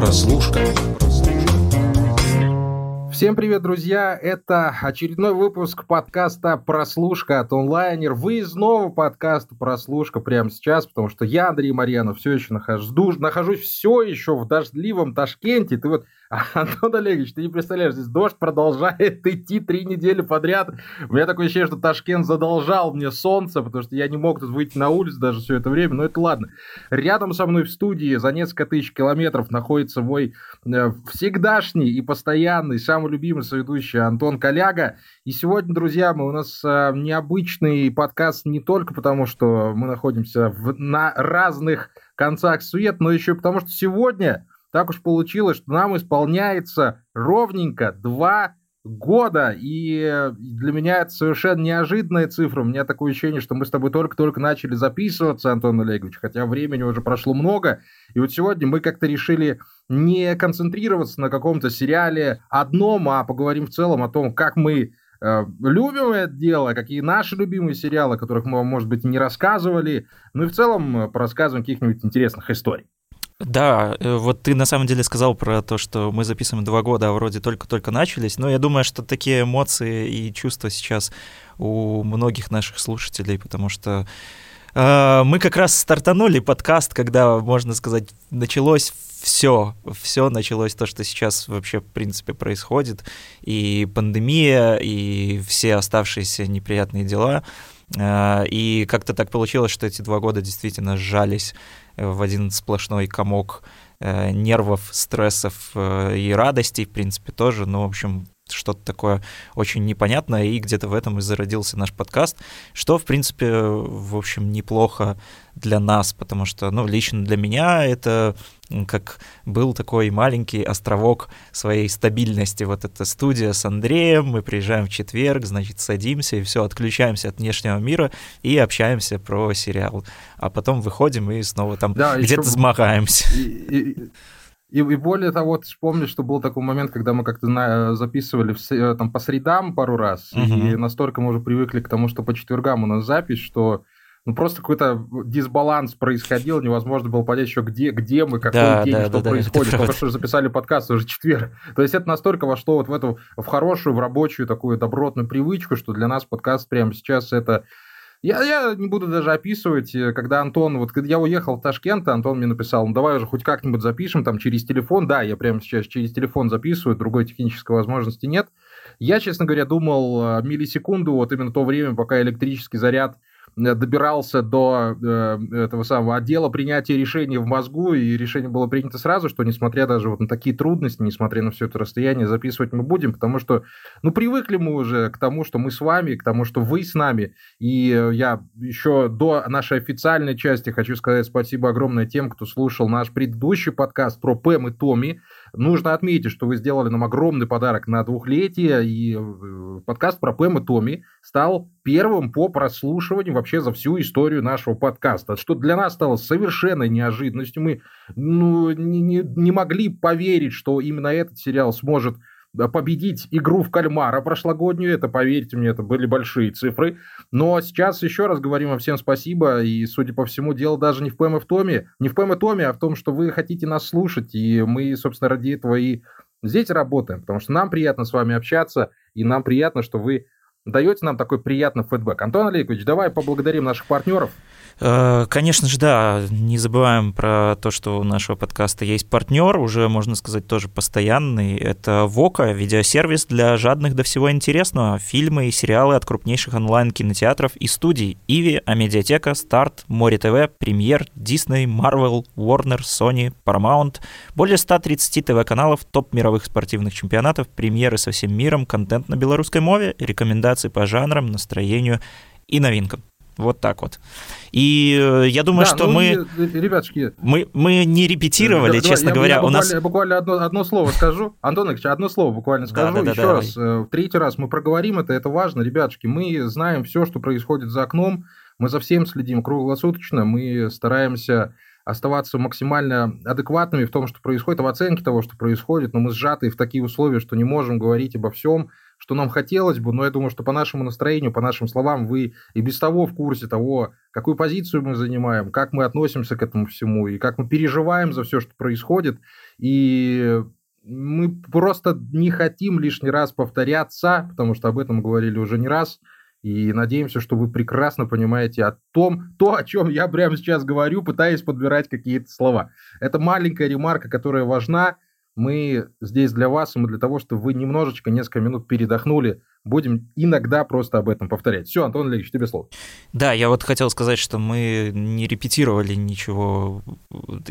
Прослушка. Всем привет, друзья! Это очередной выпуск подкаста «Прослушка» от онлайнер. Выездного подкаста «Прослушка» прямо сейчас, потому что я, Андрей Марьянов, все еще нахожусь, нахожусь все еще в дождливом Ташкенте. Ты вот Антон Олегович, ты не представляешь, здесь дождь продолжает идти три недели подряд. У меня такое ощущение, что Ташкент задолжал мне солнце, потому что я не мог тут выйти на улицу даже все это время, но это ладно. Рядом со мной в студии за несколько тысяч километров находится мой э, всегдашний и постоянный, самый любимый соведущий Антон Коляга. И сегодня, друзья, мы у нас э, необычный подкаст не только потому, что мы находимся в, на разных концах света, но еще потому, что сегодня так уж получилось, что нам исполняется ровненько два года, и для меня это совершенно неожиданная цифра. У меня такое ощущение, что мы с тобой только-только начали записываться, Антон Олегович, хотя времени уже прошло много. И вот сегодня мы как-то решили не концентрироваться на каком-то сериале одном, а поговорим в целом о том, как мы э, любим это дело, какие наши любимые сериалы, о которых мы вам, может быть, не рассказывали, ну и в целом э, порассказываем каких-нибудь интересных историй. Да, э, вот ты на самом деле сказал про то, что мы записываем два года, а вроде только-только начались, но я думаю, что такие эмоции и чувства сейчас у многих наших слушателей, потому что мы как раз стартанули подкаст, когда, можно сказать, началось все, все началось то, что сейчас вообще, в принципе, происходит, и пандемия, и все оставшиеся неприятные дела, э, и как-то так получилось, что эти два года действительно сжались в один сплошной комок э, нервов, стрессов э, и радостей, в принципе, тоже. Ну, в общем, что-то такое очень непонятное, и где-то в этом и зародился наш подкаст, что, в принципе, в общем, неплохо для нас, потому что, ну, лично для меня это как был такой маленький островок своей стабильности. Вот эта студия с Андреем, мы приезжаем в четверг, значит, садимся и все, отключаемся от внешнего мира и общаемся про сериал. А потом выходим и снова там да, где-то еще... змагаемся. И, и, и, и более того, ты помнишь, что был такой момент, когда мы как-то записывали в, э, там, по средам пару раз, угу. и настолько мы уже привыкли к тому, что по четвергам у нас запись, что ну, просто какой-то дисбаланс происходил, невозможно было понять еще, где, где мы, какой да, день, да, что да, происходит. Да, Только что записали подкаст, уже четверг. То есть это настолько вошло вот в эту, в хорошую, в рабочую такую добротную привычку, что для нас подкаст прямо сейчас это я, я не буду даже описывать, э, когда Антон, вот когда я уехал в Ташкент, Антон мне написал, ну давай уже хоть как-нибудь запишем там через телефон. Да, я прямо сейчас через телефон записываю, другой технической возможности нет. Я, честно говоря, думал э, миллисекунду, вот именно то время, пока электрический заряд добирался до э, этого самого отдела принятия решений в мозгу, и решение было принято сразу, что несмотря даже вот на такие трудности, несмотря на все это расстояние, записывать мы будем, потому что, ну, привыкли мы уже к тому, что мы с вами, к тому, что вы с нами, и э, я еще до нашей официальной части хочу сказать спасибо огромное тем, кто слушал наш предыдущий подкаст про Пэм и Томми, Нужно отметить, что вы сделали нам огромный подарок на двухлетие, и э, подкаст про Пэм и Томми стал первым по прослушиванию вообще за всю историю нашего подкаста, что для нас стало совершенной неожиданностью. Мы ну, не, не могли поверить, что именно этот сериал сможет победить игру в кальмара прошлогоднюю, это, поверьте мне, это были большие цифры. Но сейчас еще раз говорим вам всем спасибо, и, судя по всему, дело даже не в ПМ и Томе, не в ПМ и Томе, а в том, что вы хотите нас слушать, и мы, собственно, ради этого и здесь работаем, потому что нам приятно с вами общаться, и нам приятно, что вы даете нам такой приятный фидбэк. Антон Олегович, давай поблагодарим наших партнеров. Э, конечно же, да, не забываем про то, что у нашего подкаста есть партнер, уже, можно сказать, тоже постоянный. Это Вока, видеосервис для жадных до всего интересного. Фильмы и сериалы от крупнейших онлайн-кинотеатров и студий. Иви, Амедиатека, Старт, Море ТВ, Премьер, Дисней, Марвел, Warner, Sony, Paramount. Более 130 ТВ-каналов, топ мировых спортивных чемпионатов, премьеры со всем миром, контент на белорусской мове, рекомендации по жанрам, настроению и новинкам. Вот так вот. И э, я думаю, да, что ну, мы, ребятушки, мы... Мы не репетировали, да, честно я, говоря. Я у нас... буквально одно, одно слово скажу. Антон Ильич, одно слово буквально скажу. Да, да, Еще да, раз, давай. Э, третий раз мы проговорим это, это важно. Ребятушки, мы знаем все, что происходит за окном. Мы за всем следим круглосуточно. Мы стараемся оставаться максимально адекватными в том, что происходит, в оценке того, что происходит, но мы сжаты в такие условия, что не можем говорить обо всем, что нам хотелось бы, но я думаю, что по нашему настроению, по нашим словам, вы и без того в курсе того, какую позицию мы занимаем, как мы относимся к этому всему, и как мы переживаем за все, что происходит. И мы просто не хотим лишний раз повторяться, потому что об этом говорили уже не раз, и надеемся, что вы прекрасно понимаете о том, то, о чем я прямо сейчас говорю, пытаясь подбирать какие-то слова. Это маленькая ремарка, которая важна. Мы здесь для вас, и мы для того, чтобы вы немножечко, несколько минут передохнули будем иногда просто об этом повторять. Все, Антон Олегович, тебе слово. Да, я вот хотел сказать, что мы не репетировали ничего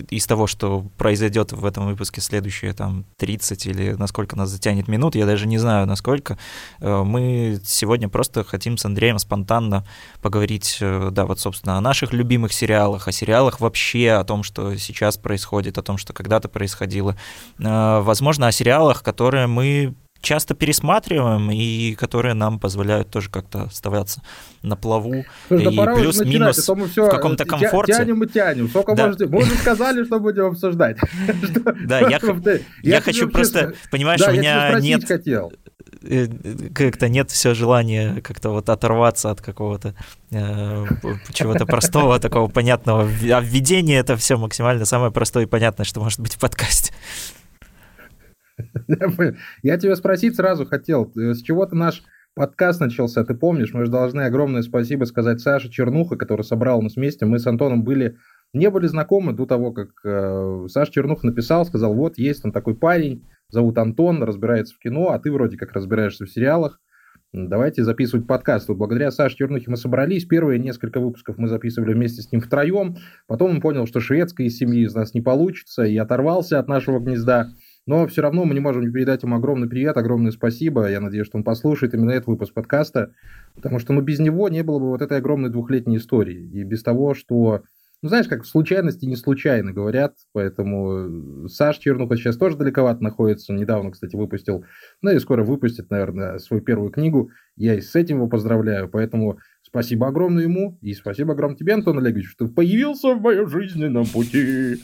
из того, что произойдет в этом выпуске следующие там 30 или насколько нас затянет минут, я даже не знаю насколько. Э, мы сегодня просто хотим с Андреем спонтанно поговорить, э, да, вот, собственно, о наших любимых сериалах, о сериалах вообще, о том, что сейчас происходит, о том, что когда-то происходило. Э, возможно, о сериалах, которые мы часто пересматриваем и которые нам позволяют тоже как-то оставаться на плаву Слушай, и плюс-минус а в каком-то комфорте. Тянем и тянем. Сколько да. можете? Мы уже сказали, что будем обсуждать. Да, я хочу просто, понимаешь, у меня нет э, как-то нет все желания как-то вот оторваться от какого-то э, чего-то простого, такого понятного. А введение это все максимально самое простое и понятное, что может быть в подкасте. Я тебя спросить сразу хотел, э, с чего ты наш подкаст начался, ты помнишь, мы же должны огромное спасибо сказать Саше Чернуха, который собрал нас вместе. Мы с Антоном были, не были знакомы до того, как э, Саша Чернух написал, сказал, вот есть там такой парень, зовут Антон, разбирается в кино, а ты вроде как разбираешься в сериалах. Давайте записывать подкаст. Вот благодаря Саше Чернухе мы собрались. Первые несколько выпусков мы записывали вместе с ним втроем. Потом он понял, что шведская из семьи из нас не получится, и оторвался от нашего гнезда. Но все равно мы не можем не передать ему огромный привет, огромное спасибо. Я надеюсь, что он послушает именно этот выпуск подкаста, потому что ну, без него не было бы вот этой огромной двухлетней истории. И без того, что ну, знаешь, как случайности не случайно говорят, поэтому Саш Чернуха сейчас тоже далековато находится, недавно, кстати, выпустил, ну и скоро выпустит, наверное, свою первую книгу, я и с этим его поздравляю, поэтому спасибо огромное ему, и спасибо огромное тебе, Антон Олегович, что появился в моем жизненном пути.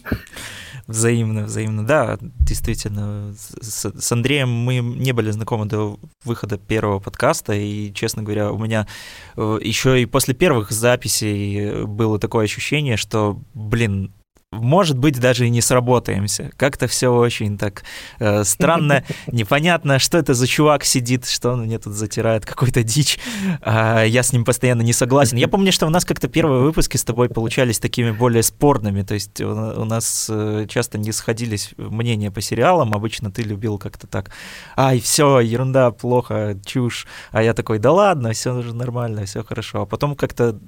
Взаимно, взаимно. Да, действительно. С, с Андреем мы не были знакомы до выхода первого подкаста, и, честно говоря, у меня э, еще и после первых записей было такое ощущение, что, блин, может быть, даже и не сработаемся. Как-то все очень так э, странно, непонятно, что это за чувак сидит, что он мне тут затирает какой-то дичь. А, я с ним постоянно не согласен. Я помню, что у нас как-то первые выпуски с тобой получались такими более спорными, то есть у, у нас э, часто не сходились мнения по сериалам, обычно ты любил как-то так, ай, все, ерунда, плохо, чушь, а я такой, да ладно, все уже нормально, все хорошо, а потом как-то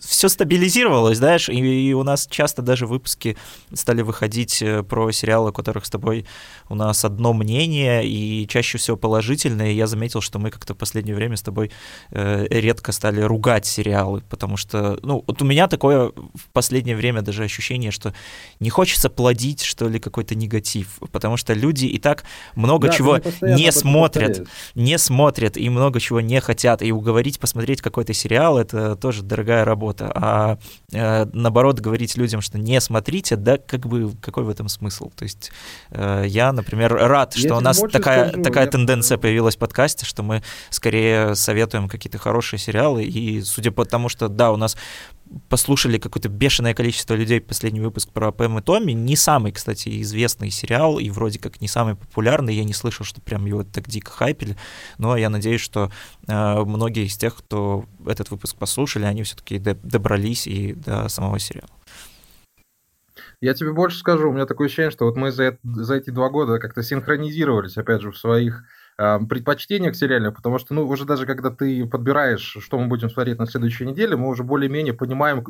все стабилизировалось, знаешь, и, и у нас часто даже выпуски стали выходить э, про сериалы, у которых с тобой у нас одно мнение, и чаще всего положительное. И я заметил, что мы как-то в последнее время с тобой э, редко стали ругать сериалы, потому что, ну, вот у меня такое в последнее время даже ощущение, что не хочется плодить, что ли, какой-то негатив, потому что люди и так много да, чего не смотрят, не смотрят и много чего не хотят, и уговорить посмотреть какой-то сериал — это тоже дорогая работа работа, а э, наоборот говорить людям, что не смотрите, да, как бы какой в этом смысл? То есть э, я, например, рад, что я у нас такая, скажу, такая я... тенденция появилась в подкасте, что мы скорее советуем какие-то хорошие сериалы, и судя по тому, что, да, у нас послушали какое-то бешеное количество людей последний выпуск про Пэм и Томми. Не самый, кстати, известный сериал и вроде как не самый популярный. Я не слышал, что прям его так дико хайпели. Но я надеюсь, что э, многие из тех, кто этот выпуск послушали, они все-таки добрались и до самого сериала. Я тебе больше скажу, у меня такое ощущение, что вот мы за, за эти два года как-то синхронизировались, опять же, в своих предпочтения к сериалам, потому что, ну, уже даже когда ты подбираешь, что мы будем смотреть на следующей неделе, мы уже более-менее понимаем,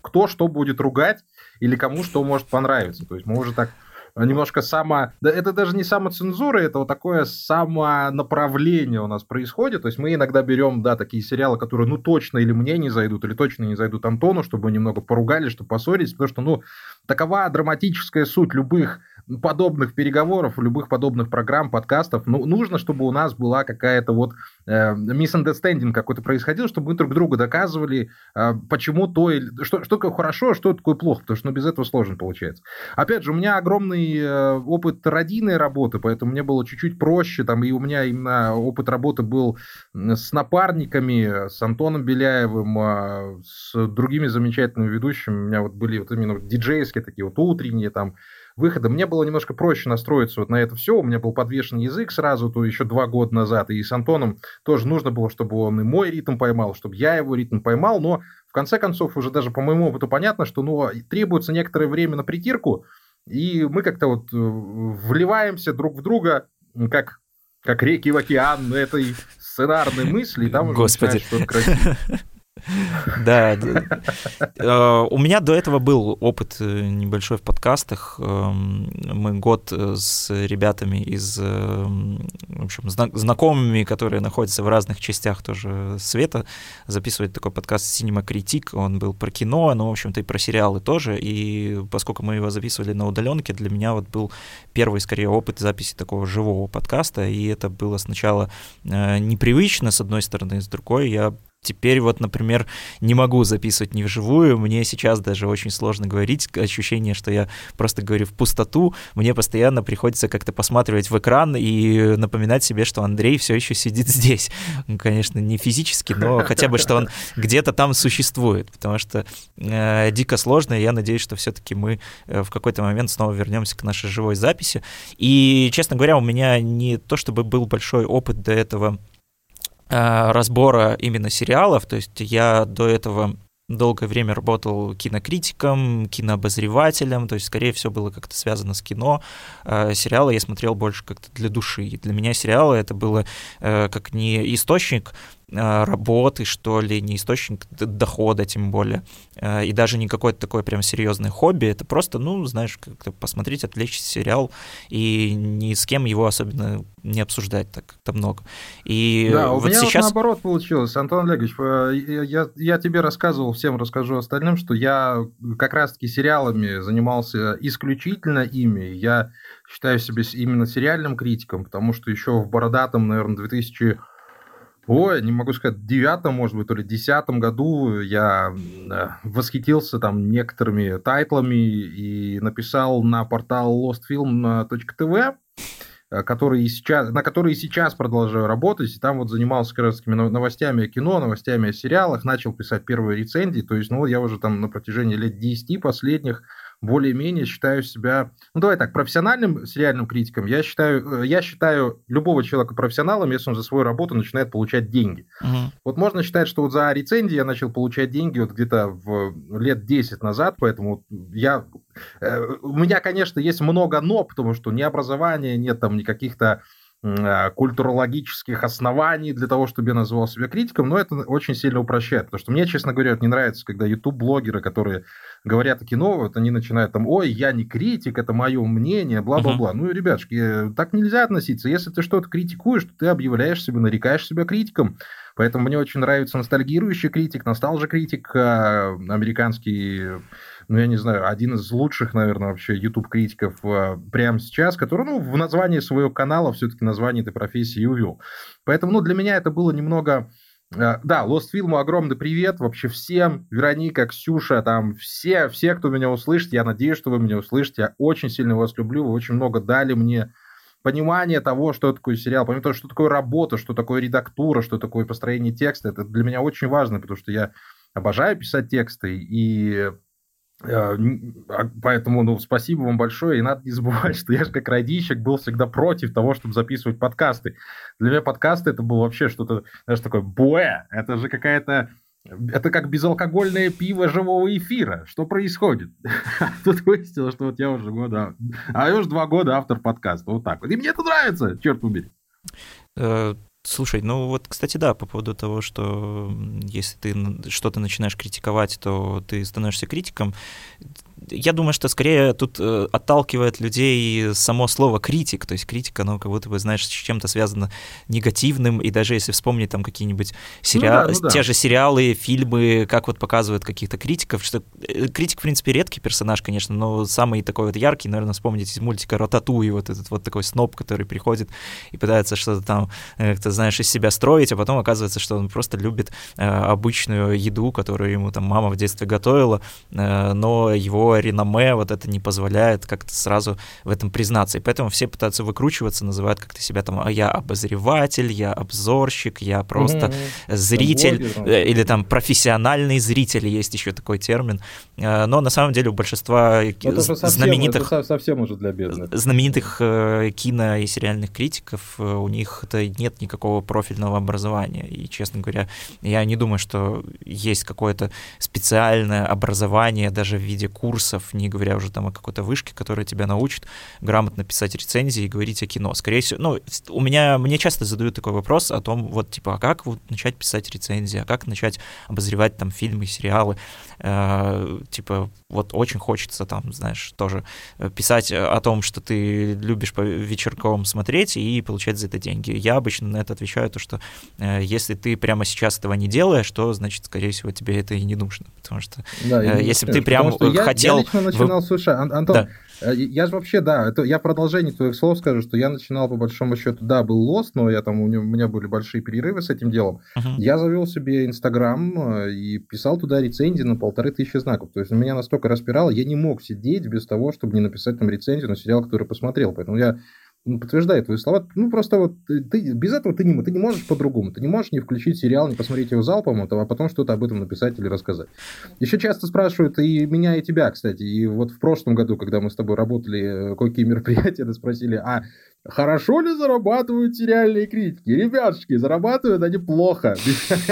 кто что будет ругать или кому что может понравиться. То есть мы уже так немножко само... Да это даже не самоцензура, это вот такое самонаправление у нас происходит. То есть мы иногда берем, да, такие сериалы, которые, ну, точно или мне не зайдут, или точно не зайдут Антону, чтобы немного поругали, чтобы поссорились, потому что, ну, такова драматическая суть любых подобных переговоров, любых подобных программ, подкастов, ну, нужно, чтобы у нас была какая-то вот э, misunderstanding какой-то происходил, чтобы мы друг другу доказывали, э, почему то или... Что, что такое хорошо, а что такое плохо, потому что ну, без этого сложно получается. Опять же, у меня огромный э, опыт родийной работы, поэтому мне было чуть-чуть проще, там, и у меня именно опыт работы был с напарниками, с Антоном Беляевым, а, с другими замечательными ведущими, у меня вот были вот именно диджейские такие вот утренние там выхода. Мне было немножко проще настроиться вот на это все. У меня был подвешен язык сразу, то еще два года назад. И с Антоном тоже нужно было, чтобы он и мой ритм поймал, чтобы я его ритм поймал. Но в конце концов, уже даже по моему опыту понятно, что ну, требуется некоторое время на притирку. И мы как-то вот э, вливаемся друг в друга, как как реки в океан этой сценарной мысли, там Господи. уже что-то. Да, э, у меня до этого был опыт э, небольшой в подкастах. Эм, мы год э, с ребятами из, в общем, знакомыми, которые находятся в разных частях тоже света, записывали такой подкаст «Синема Критик». Он был про кино, но, в общем-то, и про сериалы тоже. И поскольку мы его записывали на удаленке, для меня вот был первый, скорее, опыт записи такого живого подкаста. И это было сначала непривычно, с одной стороны, с другой я теперь вот, например, не могу записывать не вживую, мне сейчас даже очень сложно говорить, ощущение, что я просто говорю в пустоту, мне постоянно приходится как-то посматривать в экран и напоминать себе, что Андрей все еще сидит здесь. Ну, конечно, не физически, но хотя бы, что он где-то там существует, потому что э, дико сложно, и я надеюсь, что все-таки мы э, в какой-то момент снова вернемся к нашей живой записи. И, честно говоря, у меня не то чтобы был большой опыт до этого разбора именно сериалов. То есть я до этого долгое время работал кинокритиком, кинообозревателем, то есть, скорее всего, было как-то связано с кино. Э, сериалы я смотрел больше как-то для души. И для меня сериалы это было э, как не источник Э, работы, что ли, не источник дохода, тем более, э, и даже не какое-то такое прям серьезное хобби, это просто, ну, знаешь, как-то посмотреть, отвлечься сериал, и ни с кем его особенно не обсуждать так как-то много. И да, вот у меня сейчас... вот наоборот получилось, Антон Олегович, э, я, я тебе рассказывал, всем расскажу остальным, что я как раз-таки сериалами занимался исключительно ими, я считаю себя именно сериальным критиком, потому что еще в бородатом, наверное, 2000 Ой, не могу сказать, девятом, может быть, то ли десятом году я восхитился там некоторыми тайтлами и написал на портал lostfilm.tv, э, который сейчас, на который и сейчас продолжаю работать. И там вот занимался как новостями о кино, новостями о сериалах, начал писать первые рецензии. То есть, ну, я уже там на протяжении лет 10 последних более-менее считаю себя, ну давай так, профессиональным сериальным критиком. Я считаю, э, я считаю любого человека профессионалом, если он за свою работу начинает получать деньги. Угу. Вот можно считать, что вот за рецензии я начал получать деньги вот где-то в лет 10 назад, поэтому я э, у меня, конечно, есть много но, потому что ни образования нет там, ни каких-то а, культурологических оснований для того, чтобы я называл себя критиком, но это очень сильно упрощает, потому что мне, честно говоря, не нравится, когда YouTube-блогеры, которые говорят о кино, вот они начинают там, ой, я не критик, это мое мнение, бла-бла-бла. Uh-huh. Ну, ребятушки, так нельзя относиться. Если ты что-то критикуешь, то ты объявляешь себя, нарекаешь себя критиком. Поэтому мне очень нравится ностальгирующий критик, носталжа-критик, а, американский ну, я не знаю, один из лучших, наверное, вообще YouTube-критиков э, прямо сейчас, который, ну, в названии своего канала все-таки название этой профессии увел. Поэтому, ну, для меня это было немного... Э, да, Lost Film, огромный привет вообще всем, Вероника, Ксюша, там все, все, кто меня услышит, я надеюсь, что вы меня услышите, я очень сильно вас люблю, вы очень много дали мне понимание того, что такое сериал, помимо того, что такое работа, что такое редактура, что такое построение текста, это для меня очень важно, потому что я обожаю писать тексты, и а, поэтому, ну, спасибо вам большое. И надо не забывать, что я же как радищик был всегда против того, чтобы записывать подкасты. Для меня подкасты это было вообще что-то, знаешь, такое буэ. Это же какая-то... Это как безалкогольное пиво живого эфира. Что происходит? Тут выяснилось, что вот я уже года... А я уже два года автор подкаста. Вот так вот. И мне это нравится, черт побери. Слушай, ну вот, кстати, да, по поводу того, что если ты что-то начинаешь критиковать, то ты становишься критиком я думаю, что скорее тут э, отталкивает людей само слово критик, то есть критика, оно как будто бы, знаешь, с чем-то связано негативным, и даже если вспомнить там какие-нибудь сериалы, ну да, ну да. те же сериалы, фильмы, как вот показывают каких-то критиков, что э, критик, в принципе, редкий персонаж, конечно, но самый такой вот яркий, наверное, вспомнить из мультика «Рататуй», вот этот вот такой сноп, который приходит и пытается что-то там, э, как-то, знаешь, из себя строить, а потом оказывается, что он просто любит обычную еду, которую ему там мама в детстве готовила, но его никакое реноме вот это не позволяет как-то сразу в этом признаться. И поэтому все пытаются выкручиваться, называют как-то себя там, а я обозреватель, я обзорщик, я просто mm-hmm. зритель блогер, или там профессиональный зритель, есть еще такой термин. Но на самом деле у большинства это совсем, знаменитых... Это совсем уже для бедных. Знаменитых кино и сериальных критиков, у них-то нет никакого профильного образования. И, честно говоря, я не думаю, что есть какое-то специальное образование даже в виде курсов, не говоря уже там о какой-то вышке, которая тебя научит грамотно писать рецензии и говорить о кино. Скорее всего, ну, у меня, мне часто задают такой вопрос о том, вот, типа, а как вот начать писать рецензии, а как начать обозревать там фильмы, сериалы. Э, типа, вот очень хочется там, знаешь, тоже писать о том, что ты любишь по вечерком смотреть и получать за это деньги. Я обычно на это отвечаю то, что э, если ты прямо сейчас этого не делаешь, то, значит, скорее всего, тебе это и не нужно, потому что да, э, если бы ты прям хотел... Я лично начинал, вы... слушай, Антон, да. Э, я же вообще, да, это я продолжение твоих слов скажу, что я начинал по большому счету, да, был лост, но я там, у меня были большие перерывы с этим делом. Uh-huh. Я завел себе Инстаграм э, и писал туда рецензии на полторы тысячи знаков. То есть меня настолько распирало, я не мог сидеть без того, чтобы не написать там рецензию на сериал, который посмотрел. Поэтому я подтверждает твои слова. Ну, просто вот ты, без этого ты не, ты не можешь по-другому. Ты не можешь не включить сериал, не посмотреть его залпом, а потом что-то об этом написать или рассказать. Еще часто спрашивают и меня, и тебя, кстати. И вот в прошлом году, когда мы с тобой работали, э, какие мероприятия, спросили, а Хорошо ли зарабатывают сериальные критики? Ребятушки, зарабатывают они плохо.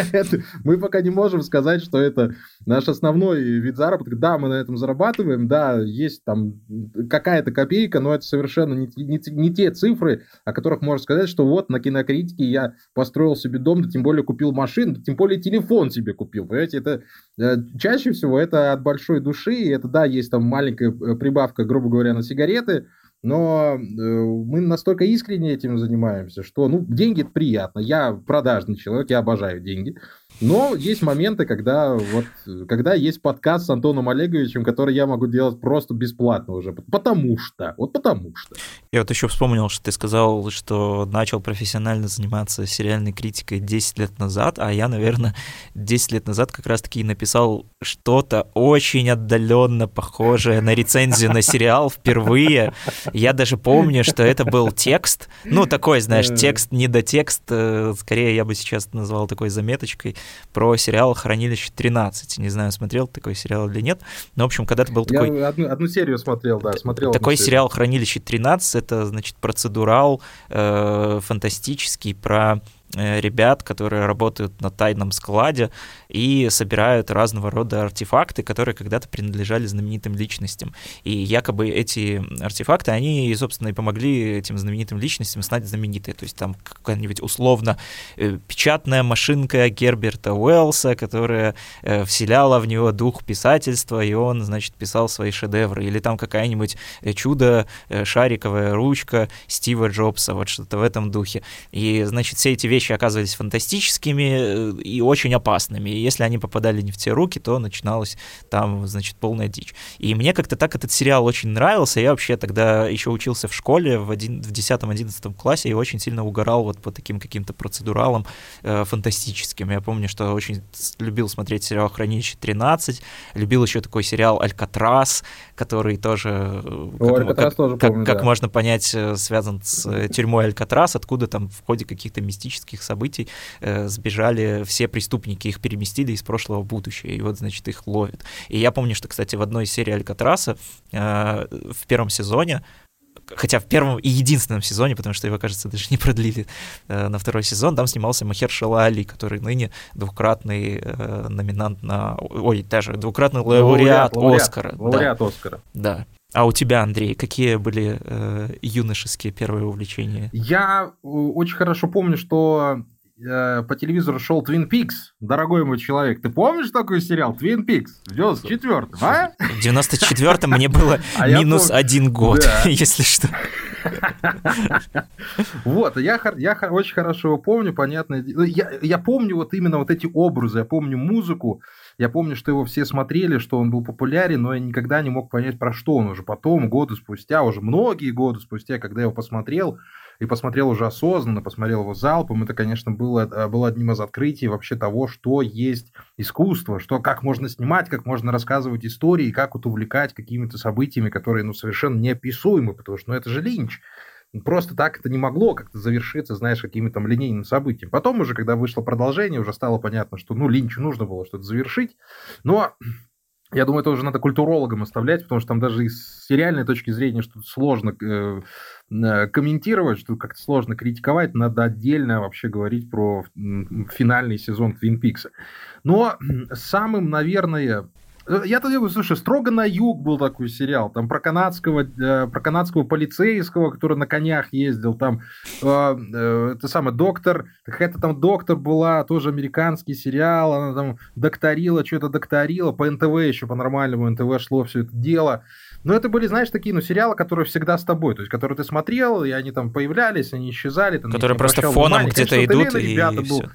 Мы пока не можем сказать, что это наш основной вид заработка. Да, мы на этом зарабатываем, да, есть там какая-то копейка, но это совершенно не, те цифры, о которых можно сказать, что вот на кинокритике я построил себе дом, да тем более купил машину, да тем более телефон себе купил. Понимаете, это э, чаще всего это от большой души, и это, да, есть там маленькая э, прибавка, грубо говоря, на сигареты, но э, мы настолько искренне этим занимаемся, что, ну, деньги это приятно. Я продажный человек, я обожаю деньги. Но есть моменты, когда вот, когда есть подкаст с Антоном Олеговичем, который я могу делать просто бесплатно уже, потому что, вот потому что. Я вот еще вспомнил, что ты сказал, что начал профессионально заниматься сериальной критикой 10 лет назад, а я, наверное, 10 лет назад как раз-таки написал что-то очень отдаленно похожее на рецензию на сериал впервые. Я даже помню, что это был текст, ну, такой, знаешь, текст, не до текст, э, скорее я бы сейчас назвал такой заметочкой, про сериал «Хранилище 13». Не знаю, смотрел такой сериал или нет. Но, в общем, когда-то был такой... Я одну, одну серию смотрел, да, смотрел. Такой сериал «Хранилище 13» — это, значит, процедурал э, фантастический про ребят, которые работают на тайном складе и собирают разного рода артефакты, которые когда-то принадлежали знаменитым личностям. И якобы эти артефакты, они, собственно, и помогли этим знаменитым личностям стать знаменитыми. То есть там какая-нибудь условно э, печатная машинка Герберта Уэллса, которая э, вселяла в него дух писательства, и он, значит, писал свои шедевры. Или там какая-нибудь чудо шариковая ручка Стива Джобса, вот что-то в этом духе. И, значит, все эти вещи вещи оказывались фантастическими э, и очень опасными. И если они попадали не в те руки, то начиналась там, значит, полная дичь. И мне как-то так этот сериал очень нравился. Я вообще тогда еще учился в школе в, один, в 10-11 классе и очень сильно угорал вот по таким каким-то процедуралам э, фантастическим. Я помню, что очень любил смотреть сериал «Хранилище 13», любил еще такой сериал «Алькатрас», который тоже, э, О, как, как, тоже как, помню, как да. можно понять, э, связан с тюрьмой Алькатрас, откуда там в ходе каких-то мистических исторических событий э, сбежали все преступники, их переместили из прошлого в будущее, и вот, значит, их ловят. И я помню, что, кстати, в одной серии Алькатраса э, в первом сезоне хотя в первом и единственном сезоне, потому что его, кажется, даже не продлили э, на второй сезон, там снимался Махершала Али, который ныне двукратный э, номинант на... Ой, даже двукратный лауреат, лауреат Оскара. Лауреат да. Оскара. Да. А у тебя, Андрей, какие были э, юношеские первые увлечения? Я э, очень хорошо помню, что э, по телевизору шел Twin Peaks, дорогой мой человек. Ты помнишь такой сериал Twin Peaks в 94-м, а? В 94-м мне было а минус один год, если что. Вот, я, я очень хорошо его помню, понятно. Я, я помню вот именно вот эти образы, я помню музыку, я помню, что его все смотрели, что он был популярен, но я никогда не мог понять, про что он уже потом, годы спустя, уже многие годы спустя, когда я его посмотрел, и посмотрел уже осознанно, посмотрел его залпом, это, конечно, было, э, было одним из открытий вообще того, что есть искусство, что как можно снимать, как можно рассказывать истории, как вот увлекать какими-то событиями, которые, ну, совершенно неописуемы, потому что, ну, это же Линч. Просто так это не могло как-то завершиться, знаешь, какими-то там линейными событиями. Потом уже, когда вышло продолжение, уже стало понятно, что, ну, Линчу нужно было что-то завершить. Но я думаю, это уже надо культурологам оставлять, потому что там даже из сериальной точки зрения что-то сложно э, э, комментировать, что как-то сложно критиковать, надо отдельно вообще говорить про финальный сезон Твин Пикса. Но самым, наверное, Э, я-то говорю, слушай, «Строго на юг» был такой сериал, там про канадского, э, про канадского полицейского, который на конях ездил, там э, э, это самый доктор, какая-то там доктор была, тоже американский сериал, она там докторила, что-то докторила, по НТВ еще, по нормальному НТВ шло все это дело. Но это были, знаешь, такие, ну, сериалы, которые всегда с тобой, то есть, которые ты смотрел, и они там появлялись, они исчезали. Там, которые просто фоном где-то идут, и, и был, все.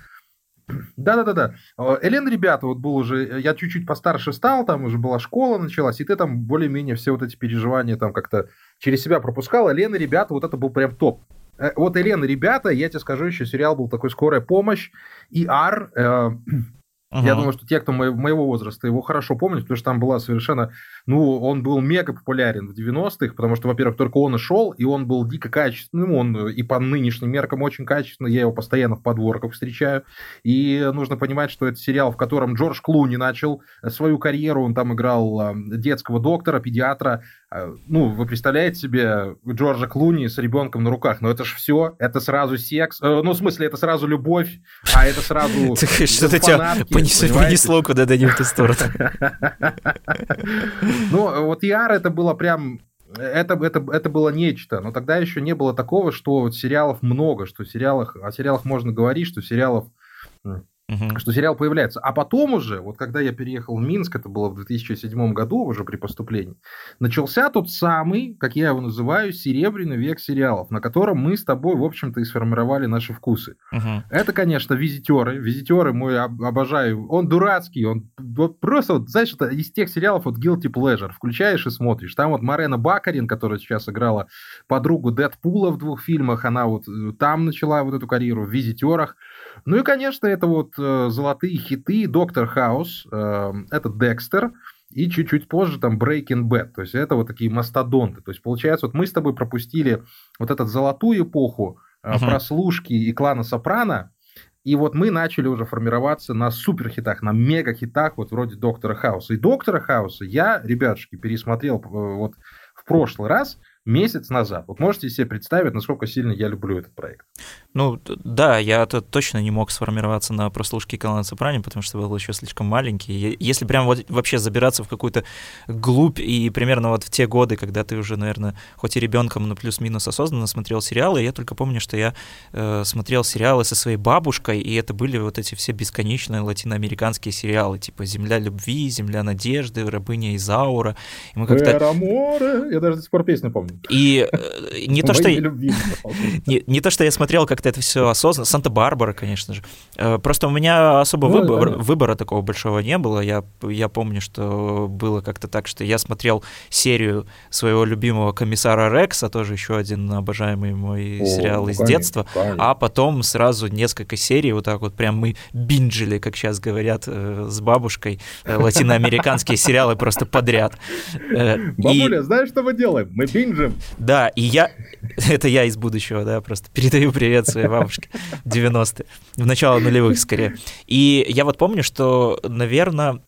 Да-да-да-да. Элен, ребята, вот был уже, я чуть-чуть постарше стал, там уже была школа началась, и ты там более-менее все вот эти переживания там как-то через себя пропускал. Элен, ребята, вот это был прям топ. Э, вот Элен, ребята, я тебе скажу, еще сериал был такой «Скорая помощь», и Ар, э, Uh-huh. Я думаю, что те, кто моего возраста, его хорошо помнят, потому что там была совершенно... Ну, он был мега популярен в 90-х, потому что, во-первых, только он и шел, и он был дико качественным, он и по нынешним меркам очень качественный, я его постоянно в подворках встречаю. И нужно понимать, что это сериал, в котором Джордж Клуни начал свою карьеру, он там играл а, детского доктора, педиатра, а, ну, вы представляете себе Джорджа Клуни с ребенком на руках, но это же все, это сразу секс, э, ну, в смысле, это сразу любовь, а это сразу Что-то тебя понесло куда-то не в ту сторону. Ну, вот Яр это было прям это, это, это было нечто, но тогда еще не было такого, что вот сериалов много, что сериалах, о сериалах можно говорить, что сериалов угу. что сериал появляется. А потом уже, вот когда я переехал в Минск, это было в 2007 году уже при поступлении, начался тот самый, как я его называю, серебряный век сериалов, на котором мы с тобой, в общем-то, и сформировали наши вкусы. Угу. Это, конечно, визитеры. Визитеры мой обожаю. Он дурацкий, он вот просто, вот, знаешь, это из тех сериалов вот Guilty Pleasure. Включаешь и смотришь. Там вот Марена Бакарин, которая сейчас играла подругу Дэдпула в двух фильмах, она вот э, там начала вот эту карьеру в визитерах. Ну и, конечно, это вот э, золотые хиты Доктор Хаус, э, это Декстер, и чуть-чуть позже там Breaking Bad. То есть это вот такие мастодонты. То есть получается, вот мы с тобой пропустили вот эту золотую эпоху э, uh-huh. прослушки и клана Сопрано, и вот мы начали уже формироваться на суперхитах, на мега-хитах, вот вроде Доктора Хауса. И Доктора Хауса я, ребятушки, пересмотрел э, вот в прошлый раз, месяц назад. Вот можете себе представить, насколько сильно я люблю этот проект. Ну, да, я -то точно не мог сформироваться на прослушке канала Сопрани, потому что был еще слишком маленький. Если прям вот вообще забираться в какую-то глубь и примерно вот в те годы, когда ты уже, наверное, хоть и ребенком, но плюс-минус осознанно смотрел сериалы, я только помню, что я э, смотрел сериалы со своей бабушкой, и это были вот эти все бесконечные латиноамериканские сериалы, типа «Земля любви», «Земля надежды», «Рабыня Изаура». И мы как-то... Я даже до сих пор песню помню. И э, не то, что... Не, не то, что я смотрел как-то это все осознанно. Санта-Барбара, конечно же. Э, просто у меня особо ну, выбор, да. выбора такого большого не было. Я, я помню, что было как-то так, что я смотрел серию своего любимого комиссара Рекса, тоже еще один обожаемый мой О, сериал ну, из конечно, детства. Конечно. А потом сразу несколько серий, вот так вот прям мы бинджили, как сейчас говорят, э, с бабушкой, латиноамериканские сериалы просто подряд. Бабуля, знаешь, что мы делаем? Мы бинжим Слушаем. Да, и я... Это я из будущего, да, просто передаю привет своей бабушке. 90-е. В начало нулевых, скорее. И я вот помню, что, наверное,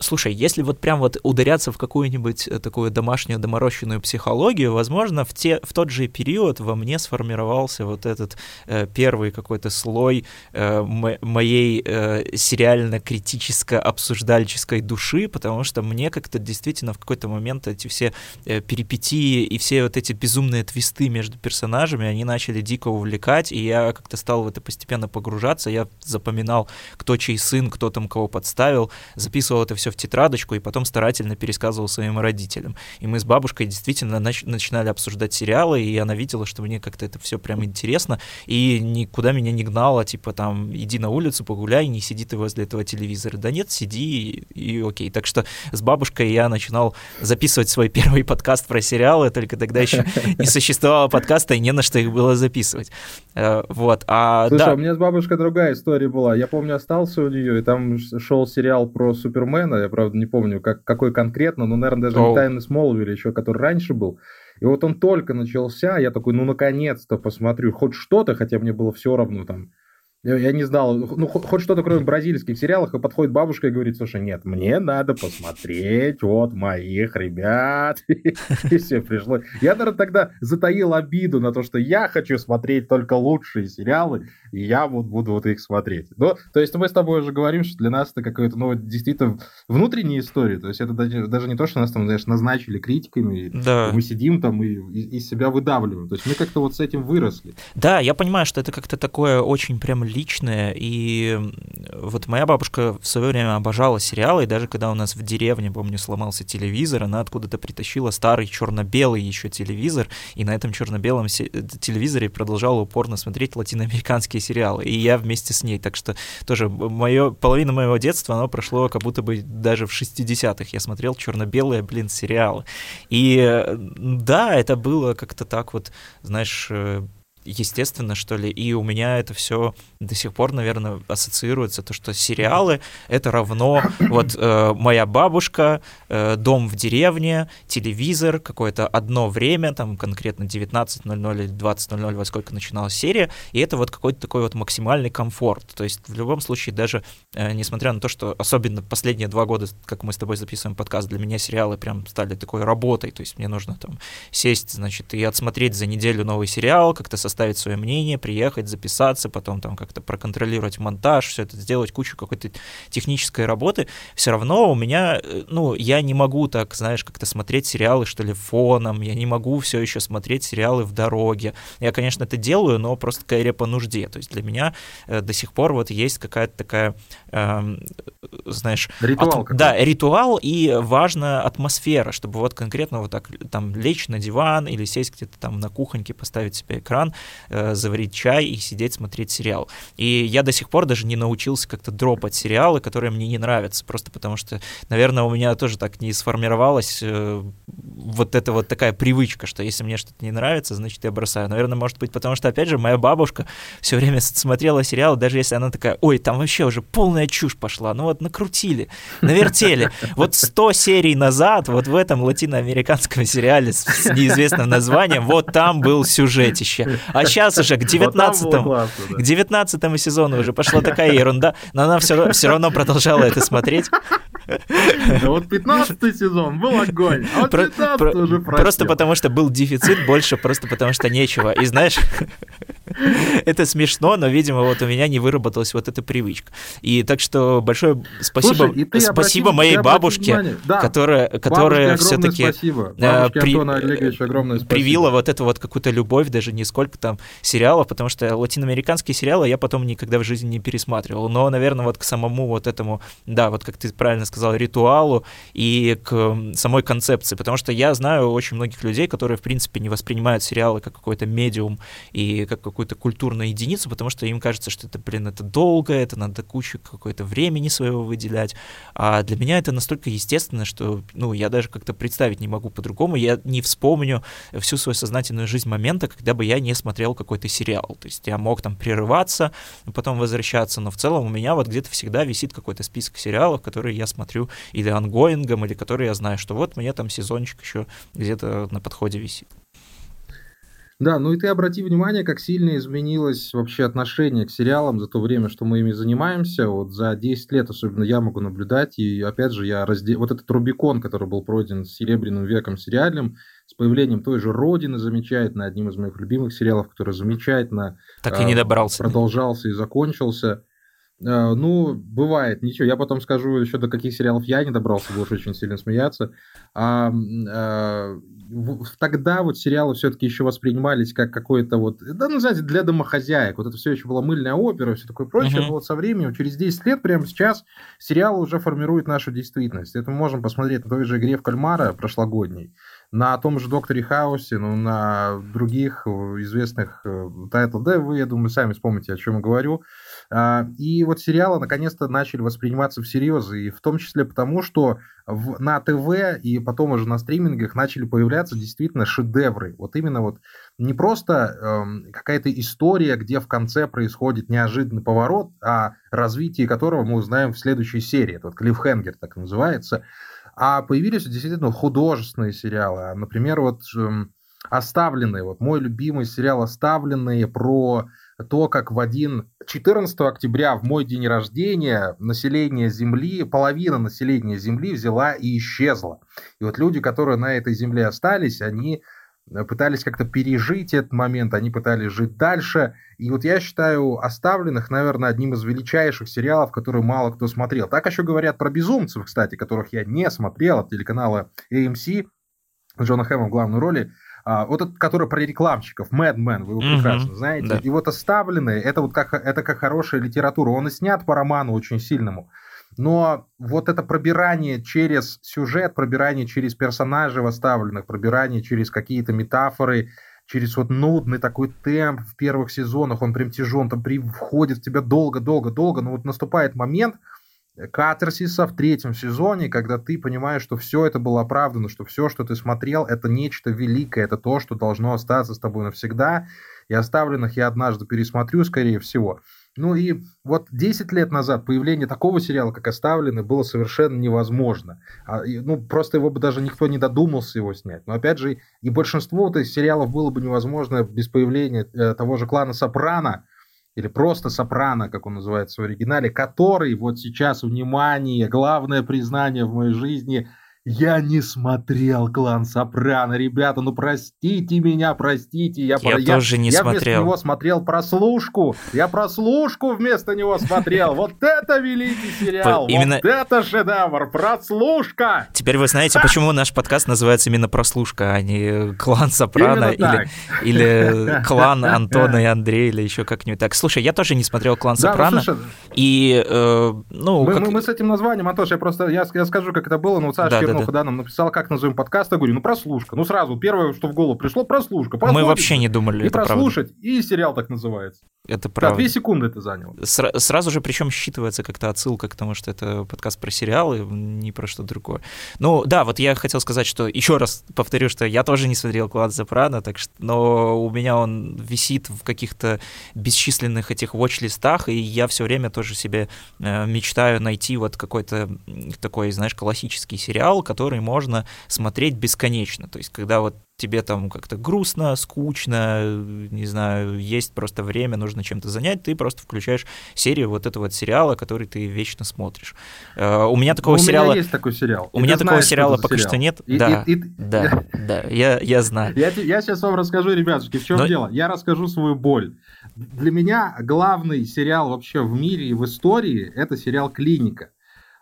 Слушай, если вот прям вот ударяться в какую-нибудь э, такую домашнюю доморощенную психологию, возможно, в, те, в тот же период во мне сформировался вот этот э, первый какой-то слой э, моей э, сериально-критическо-обсуждальческой души, потому что мне как-то действительно в какой-то момент эти все э, перипетии и все вот эти безумные твисты между персонажами, они начали дико увлекать, и я как-то стал в это постепенно погружаться, я запоминал, кто чей сын, кто там кого подставил, записывал это все все в тетрадочку и потом старательно пересказывал своим родителям. И мы с бабушкой действительно нач- начинали обсуждать сериалы, и она видела, что мне как-то это все прям интересно, и никуда меня не гнало, типа там, иди на улицу, погуляй, не сиди ты возле этого телевизора. Да нет, сиди и, и окей. Так что с бабушкой я начинал записывать свой первый подкаст про сериалы, только тогда еще не существовало подкаста, и не на что их было записывать. Э, вот, а Слушай, да. у меня с бабушкой другая история была. Я помню, остался у нее, и там шел сериал про Супермена, я, правда, не помню, как, какой конкретно, но, наверное, даже не Тайны Смолвиля еще, который раньше был. И вот он только начался, я такой, ну, наконец-то посмотрю хоть что-то, хотя мне было все равно там, я не знал, ну, хоть что-то кроме бразильских сериалов, и подходит бабушка и говорит, слушай, нет, мне надо посмотреть вот моих ребят. И все пришло. Я, наверное, тогда затаил обиду на то, что я хочу смотреть только лучшие сериалы, и я вот буду вот их смотреть. Ну, то есть мы с тобой уже говорим, что для нас это какая-то, ну, действительно внутренняя история. То есть это даже не то, что нас там, знаешь, назначили критиками, да. мы сидим там и из себя выдавливаем. То есть мы как-то вот с этим выросли. Да, я понимаю, что это как-то такое очень прям личное, и вот моя бабушка в свое время обожала сериалы, и даже когда у нас в деревне, помню, сломался телевизор, она откуда-то притащила старый черно-белый еще телевизор, и на этом черно-белом телевизоре продолжала упорно смотреть латиноамериканские сериалы, и я вместе с ней, так что тоже мое, половина моего детства, оно прошло как будто бы даже в 60-х, я смотрел черно-белые, блин, сериалы, и да, это было как-то так вот, знаешь, естественно, что ли, и у меня это все до сих пор, наверное, ассоциируется, то, что сериалы — это равно вот э, моя бабушка, э, дом в деревне, телевизор, какое-то одно время, там конкретно 19.00 или 20.00, во сколько начиналась серия, и это вот какой-то такой вот максимальный комфорт. То есть в любом случае, даже э, несмотря на то, что особенно последние два года, как мы с тобой записываем подкаст, для меня сериалы прям стали такой работой, то есть мне нужно там сесть, значит, и отсмотреть за неделю новый сериал, как-то со составить свое мнение, приехать, записаться, потом там как-то проконтролировать монтаж, все это сделать, кучу какой-то технической работы, все равно у меня, э, ну, я не могу так, знаешь, как-то смотреть сериалы, что ли, фоном, я не могу все еще смотреть сериалы в дороге. Я, конечно, это делаю, но просто скорее по нужде. То есть для меня э, до сих пор вот есть какая-то такая, э, знаешь... Ритуал. От, да, ритуал, и важна атмосфера, чтобы вот конкретно вот так там лечь на диван или сесть где-то там на кухоньке, поставить себе экран, э, заварить чай и сидеть смотреть сериал. И я до сих пор даже не научился как-то дропать сериалы, которые мне не нравятся, просто потому что, наверное, у меня тоже так не сформировалась э, вот эта вот такая привычка, что если мне что-то не нравится, значит, я бросаю. Наверное, может быть, потому что, опять же, моя бабушка все время смотрела сериалы, даже если она такая, ой, там вообще уже полная чушь пошла, ну вот накрутили, навертели. Вот 100 серий назад, вот в этом латиноамериканском сериале с неизвестным названием, вот там был сюжетище. А сейчас уже к 19 к 19 сезону уже пошла такая ерунда, но она все, все равно продолжала это смотреть. Да вот 15 сезон был огонь, а вот 15 уже Просто потому что был дефицит, больше просто потому что нечего. И знаешь, это смешно, но, видимо, вот у меня не выработалась вот эта привычка. И так что большое спасибо, Слушай, спасибо моей бабушке, да, которая, которая все-таки при, привила вот эту вот какую-то любовь, даже не сколько там сериалов, потому что латиноамериканские сериалы я потом никогда в жизни не пересматривал. Но, наверное, вот к самому вот этому, да, вот как ты правильно сказал, ритуалу и к самой концепции, потому что я знаю очень многих людей, которые, в принципе, не воспринимают сериалы как какой-то медиум и как какую-то культурную единицу, потому что им кажется, что это, блин, это долго, это надо кучу какое-то времени своего выделять. А для меня это настолько естественно, что, ну, я даже как-то представить не могу по-другому. Я не вспомню всю свою сознательную жизнь момента, когда бы я не смотрел какой-то сериал. То есть я мог там прерываться, потом возвращаться, но в целом у меня вот где-то всегда висит какой-то список сериалов, которые я смотрю или ongoing ом, или которые я знаю, что вот мне там сезончик еще где-то на подходе висит. Да, ну и ты обрати внимание, как сильно изменилось вообще отношение к сериалам за то время, что мы ими занимаемся. Вот за 10 лет особенно я могу наблюдать. И опять же, я разде... вот этот Рубикон, который был пройден с Серебряным веком сериальным, с появлением той же Родины замечательно, одним из моих любимых сериалов, который замечательно так и не добрался. продолжался и закончился. Э, ну, бывает, ничего. Я потом скажу еще до каких сериалов я не добрался, будешь очень сильно смеяться. А, а, тогда вот сериалы все-таки еще воспринимались как какое-то вот, да, ну, знаете, для домохозяек. Вот это все еще была мыльная опера, все такое прочее. Uh-huh. Но вот со временем, через 10 лет, прямо сейчас, сериалы уже формируют нашу действительность. Это мы можем посмотреть на той же игре в кальмара прошлогодней на том же Докторе Хаусе, ну, на других э, известных title, э, да, вы, я думаю, сами вспомните, о чем я говорю. А, и вот сериалы наконец-то начали восприниматься всерьез, и в том числе потому, что в, на ТВ и потом уже на стримингах начали появляться действительно шедевры. Вот именно вот не просто эм, какая-то история, где в конце происходит неожиданный поворот, а развитие которого мы узнаем в следующей серии. Это вот клиффхенгер так называется. А появились действительно художественные сериалы. Например, вот эм, «Оставленные». Вот мой любимый сериал «Оставленные» про то, как в один 14 октября, в мой день рождения, население Земли, половина населения Земли взяла и исчезла. И вот люди, которые на этой Земле остались, они э, пытались как-то пережить этот момент, они пытались жить дальше. И вот я считаю «Оставленных», наверное, одним из величайших сериалов, которые мало кто смотрел. Так еще говорят про «Безумцев», кстати, которых я не смотрел, от телеканала AMC, Джона Хэма в главной роли. А, вот этот, который про рекламщиков, Mad Men, вы его mm-hmm. прекрасно знаете. Да. И вот оставленные, это вот как, это как хорошая литература. Он и снят по роману очень сильному. Но вот это пробирание через сюжет, пробирание через персонажей оставленных, пробирание через какие-то метафоры, через вот нудный такой темп в первых сезонах, он прям тяжелый, он там при, входит в тебя долго-долго-долго, но вот наступает момент, катарсиса в третьем сезоне, когда ты понимаешь, что все это было оправдано, что все, что ты смотрел, это нечто великое, это то, что должно остаться с тобой навсегда, и оставленных я однажды пересмотрю, скорее всего. Ну и вот 10 лет назад появление такого сериала, как «Оставленный», было совершенно невозможно. А, ну, просто его бы даже никто не додумался его снять. Но опять же, и большинство вот этих сериалов было бы невозможно без появления э, того же клана «Сопрано», или просто сопрано, как он называется в оригинале, который вот сейчас, внимание, главное признание в моей жизни – я не смотрел клан Сопрано, ребята, ну простите меня, простите. Я, я, я тоже не я смотрел. Я вместо него смотрел прослушку. Я прослушку вместо него смотрел. Вот это великий сериал. Именно... Вот это шедевр. Прослушка. Теперь вы знаете, почему наш подкаст называется именно прослушка, а не клан Сопрано или, или клан Антона и Андрея или еще как-нибудь так. Слушай, я тоже не смотрел клан да, Сопрано. Ну, и, э, ну, мы, как... мы, мы с этим названием, Антош, я просто я, я скажу, как это было. Ну, Саша да, Чернуха, да, нам написал, как назовем подкаст, я говорю, ну прослушка. Ну сразу, первое, что в голову пришло, прослушка. Мы вообще не думали, И прослушать, правда. и сериал так называется. Это правда. Да, две секунды это заняло. Сра- сразу же, причем считывается как-то отсылка к тому, что это подкаст про сериалы, не про что другое. Ну, да, вот я хотел сказать, что еще раз повторю, что я тоже не смотрел «Клад Сопрано», так что, но у меня он висит в каких-то бесчисленных этих watch-листах, и я все время тоже себе э, мечтаю найти вот какой-то такой, знаешь, классический сериал, который можно смотреть бесконечно. То есть, когда вот тебе там как-то грустно, скучно, не знаю, есть просто время, нужно чем-то занять, ты просто включаешь серию вот этого вот сериала, который ты вечно смотришь. Uh, у меня такого у сериала... У меня есть такой сериал. У меня такого сериала пока сериал. что нет. И, да, и, и, да, да, я, я знаю. Я, я сейчас вам расскажу, ребятушки, в чем Но... дело. Я расскажу свою боль. Для меня главный сериал вообще в мире и в истории – это сериал «Клиника»,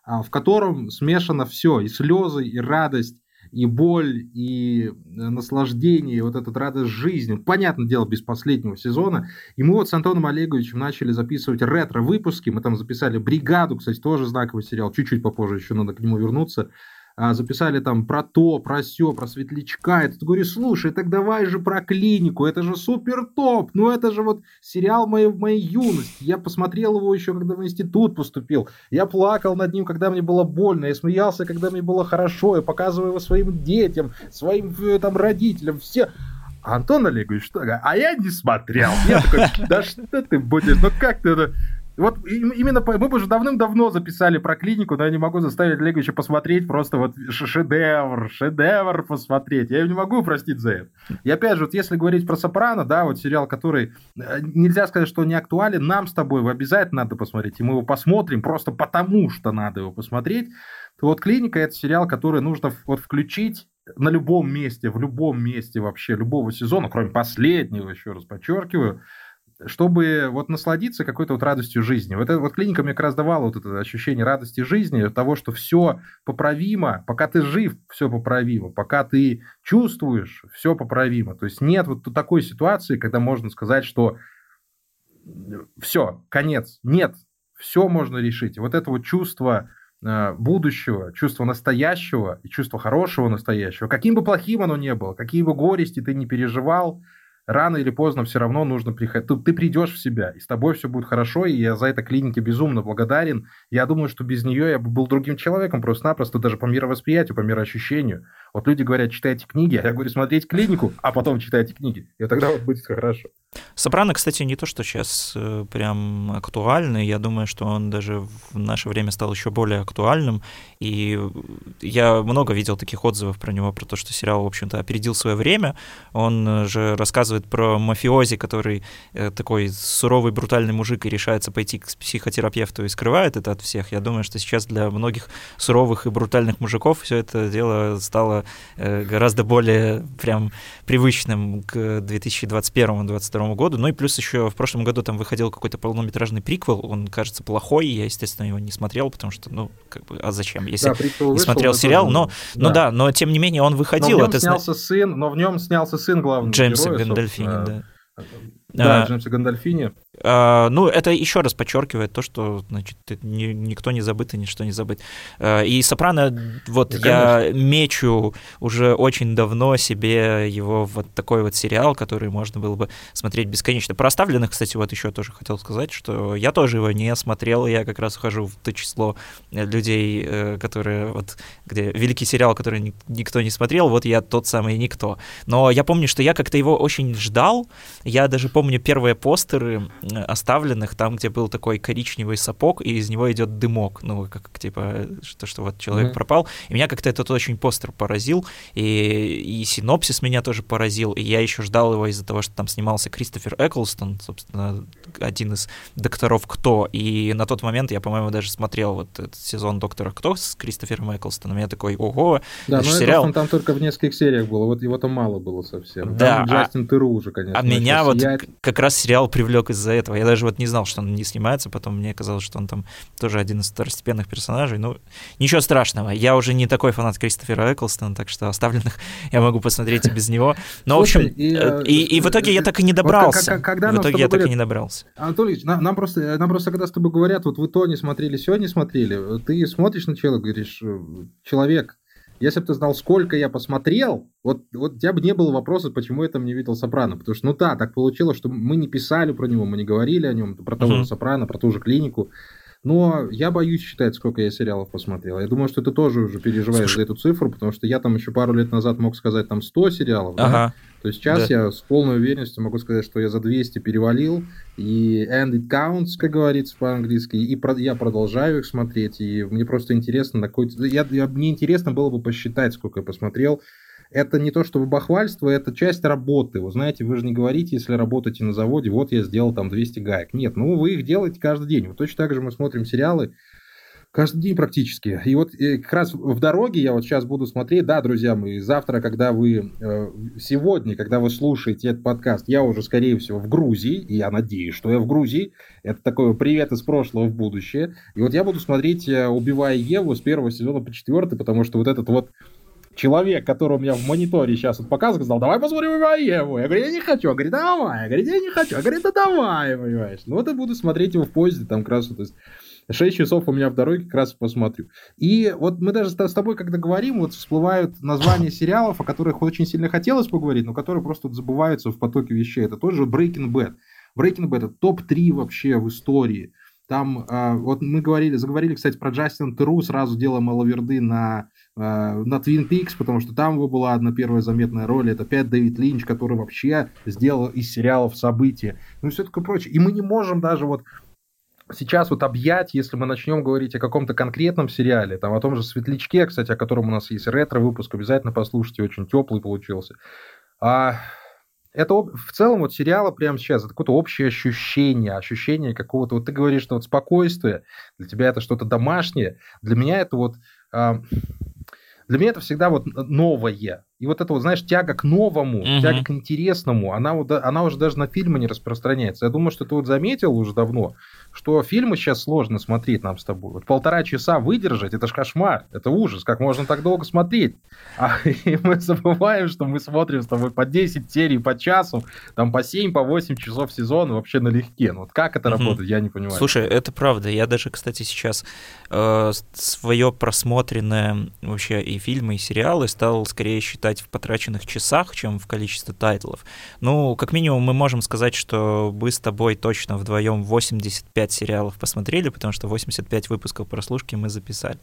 в котором смешано все, и слезы, и радость, и боль, и э, наслаждение, и вот этот радость жизни. Понятное дело, без последнего сезона. И мы вот с Антоном Олеговичем начали записывать ретро-выпуски. Мы там записали «Бригаду», кстати, тоже знаковый сериал. Чуть-чуть попозже еще надо к нему вернуться. А, записали там про то, про все, про светлячка. И ты говоришь, слушай, так давай же про клинику, это же супер топ, ну это же вот сериал моей, моей юности. Я посмотрел его еще, когда в институт поступил. Я плакал над ним, когда мне было больно, я смеялся, когда мне было хорошо, я показываю его своим детям, своим э, там родителям, все. Антон Олегович, что? А я не смотрел. Я такой, да что ты будешь, ну как ты это... Вот именно мы бы уже давным-давно записали про клинику, но я не могу заставить Олеговича посмотреть просто вот шедевр, шедевр посмотреть. Я его не могу простить за это. И опять же, вот если говорить про Сопрано, да, вот сериал, который э, нельзя сказать, что не актуален, нам с тобой его обязательно надо посмотреть, и мы его посмотрим просто потому, что надо его посмотреть. То вот клиника это сериал, который нужно вот включить на любом месте, в любом месте вообще, любого сезона, кроме последнего, еще раз подчеркиваю, чтобы вот насладиться какой-то вот радостью жизни. Вот эта вот клиника мне как раз давала вот это ощущение радости жизни, того, что все поправимо, пока ты жив, все поправимо, пока ты чувствуешь, все поправимо. То есть нет вот такой ситуации, когда можно сказать, что все, конец. Нет, все можно решить. И вот это вот чувство э, будущего, чувство настоящего и чувство хорошего настоящего, каким бы плохим оно ни было, какие бы горести ты не переживал, рано или поздно все равно нужно приходить. Ты, ты придешь в себя, и с тобой все будет хорошо, и я за это клинике безумно благодарен. Я думаю, что без нее я бы был другим человеком просто-напросто, даже по мировосприятию, по мироощущению. Вот люди говорят, читайте книги, а я говорю, смотрите клинику, а потом читайте книги. И тогда вот будет хорошо. Сопрано, кстати, не то, что сейчас э, прям актуальный. Я думаю, что он даже в наше время стал еще более актуальным. И я много видел таких отзывов про него, про то, что сериал, в общем-то, опередил свое время. Он же рассказывает про мафиози, который э, такой суровый, брутальный мужик и решается пойти к психотерапевту и скрывает это от всех. Я думаю, что сейчас для многих суровых и брутальных мужиков все это дело стало э, гораздо более прям привычным к 2021-2022 2022 году. Ну и плюс еще в прошлом году там выходил какой-то полнометражный приквел, он, кажется, плохой, я, естественно, его не смотрел, потому что, ну, как бы, а зачем, если да, не вышел, смотрел сериал, но, да. ну да, но тем не менее он выходил. Но в нем снялся сын, но в нем снялся сын главного Джеймса героя, Гандальфини, да. Да, а, Джеймса Гандальфини. А, ну, это еще раз подчеркивает то, что, значит, ни, никто не забыт и ничто не забыт. А, и Сопрано, вот да, я мечу уже очень давно себе его вот такой вот сериал, который можно было бы смотреть бесконечно. Про оставленных, кстати, вот еще тоже хотел сказать, что я тоже его не смотрел, я как раз ухожу в то число людей, э, которые вот, где великий сериал, который никто не смотрел, вот я тот самый никто. Но я помню, что я как-то его очень ждал, я даже помню первые постеры оставленных, там, где был такой коричневый сапог, и из него идет дымок, ну, как, типа, что, что вот человек mm-hmm. пропал. И меня как-то этот очень постер поразил, и, и синопсис меня тоже поразил, и я еще ждал его из-за того, что там снимался Кристофер Эклстон, собственно, один из докторов Кто, и на тот момент я, по-моему, даже смотрел вот этот сезон Доктора Кто с Кристофером Эклстоном, я такой, ого, да, но сериал... он там только в нескольких сериях было, вот его там мало было совсем. Да, там Джастин а... Теру уже, конечно. А меня вот сияет. как раз сериал привлек из-за этого. Я даже вот не знал, что он не снимается, потом мне казалось, что он там тоже один из второстепенных персонажей. Ну, ничего страшного. Я уже не такой фанат Кристофера Эклстона, так что оставленных я могу посмотреть и без него. Но, Слушай, в общем, и, э, и, и в итоге я так и не добрался. Вот, когда в итоге я так и не добрался. Анатолий, нам, нам, просто, нам просто, когда с тобой говорят, вот вы то не смотрели, все не смотрели, ты смотришь на человека, говоришь, человек, если бы ты знал, сколько я посмотрел, вот, вот у тебя бы не было вопроса, почему я там не видел Сопрано. Потому что, ну да, так получилось, что мы не писали про него, мы не говорили о нем, про того uh-huh. же Сопрано, про ту же клинику. Но я боюсь считать, сколько я сериалов посмотрел. Я думаю, что ты тоже уже переживаешь Слушай. за эту цифру, потому что я там еще пару лет назад мог сказать там 100 сериалов. Ага. Да? То есть сейчас да. я с полной уверенностью могу сказать, что я за 200 перевалил, и and it counts, как говорится по-английски, и про, я продолжаю их смотреть, и мне просто интересно, на какой я, я, мне интересно было бы посчитать, сколько я посмотрел, это не то чтобы бахвальство, это часть работы. Вы знаете, вы же не говорите, если работаете на заводе, вот я сделал там 200 гаек. Нет, ну вы их делаете каждый день. Вот точно так же мы смотрим сериалы каждый день практически. И вот и как раз в дороге я вот сейчас буду смотреть, да, друзья мои, завтра, когда вы, э, сегодня, когда вы слушаете этот подкаст, я уже, скорее всего, в Грузии, и я надеюсь, что я в Грузии. Это такой привет из прошлого в будущее. И вот я буду смотреть э, «Убивая Еву» с первого сезона по четвертый, потому что вот этот вот человек, который у меня в мониторе сейчас вот показывает, сказал, давай посмотрим Иваеву. Я говорю, я не хочу. Он говорит, давай. Я говорю, я не хочу. Я говорю, да давай, понимаешь. Ну вот я буду смотреть его в поезде, там как раз то есть 6 часов у меня в дороге как раз посмотрю. И вот мы даже с тобой, когда говорим, вот всплывают названия сериалов, о которых очень сильно хотелось поговорить, но которые просто вот забываются в потоке вещей. Это тот же Breaking Bad. Breaking Bad это топ-3 вообще в истории. Там, э, вот мы говорили, заговорили, кстати, про Джастин Теру, сразу делаем Малаверды на на Twin Peaks, потому что там его была одна первая заметная роль, это опять Дэвид Линч, который вообще сделал из сериалов события, ну и все такое прочее. И мы не можем даже вот сейчас вот объять, если мы начнем говорить о каком-то конкретном сериале, там о том же «Светлячке», кстати, о котором у нас есть ретро-выпуск, обязательно послушайте, очень теплый получился. А это в целом вот сериала прямо сейчас, это какое-то общее ощущение, ощущение какого-то, вот ты говоришь, что вот спокойствие, для тебя это что-то домашнее, для меня это вот... А, для меня это всегда вот новое. И вот это вот, знаешь, тяга к новому, угу. тяга к интересному, она, вот, она уже даже на фильмы не распространяется. Я думаю, что ты вот заметил уже давно, что фильмы сейчас сложно смотреть нам с тобой. Вот полтора часа выдержать, это ж кошмар, это ужас, как можно так долго смотреть. А и мы забываем, что мы смотрим с тобой по 10 серий по часу, там по 7, по 8 часов в сезон вообще налегке. Ну вот как это угу. работает, я не понимаю. Слушай, это правда. Я даже, кстати, сейчас э, свое просмотренное вообще и фильмы, и сериалы стал скорее считать считать в потраченных часах, чем в количестве тайтлов. Ну, как минимум, мы можем сказать, что мы с тобой точно вдвоем 85 сериалов посмотрели, потому что 85 выпусков прослушки мы записали.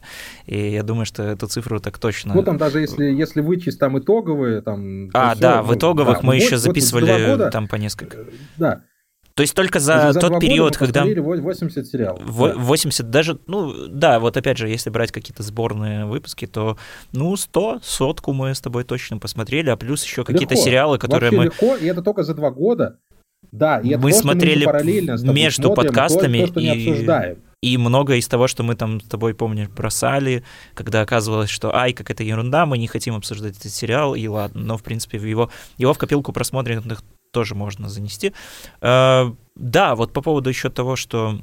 И я думаю, что эту цифру так точно... Ну, там даже если, если вычесть там итоговые, там... А, да, все, в итоговых да, мы вот, еще записывали вот года, там по несколько. Да, то есть только за, за тот период, когда... 80 сериалов. 80 да. даже, ну да, вот опять же, если брать какие-то сборные выпуски, то ну 100, сотку мы с тобой точно посмотрели, а плюс еще какие-то сериалы, которые Вообще мы... легко, и это только за два года. Да, и это мы смотрели параллельно между смотрим, подкастами то, то, что и... обсуждаем. И многое из того, что мы там с тобой, помнишь, бросали, когда оказывалось, что ай, как это ерунда, мы не хотим обсуждать этот сериал, и ладно. Но, в принципе, его, его в копилку просмотренных тоже можно занести. Э, да, вот по поводу еще того, что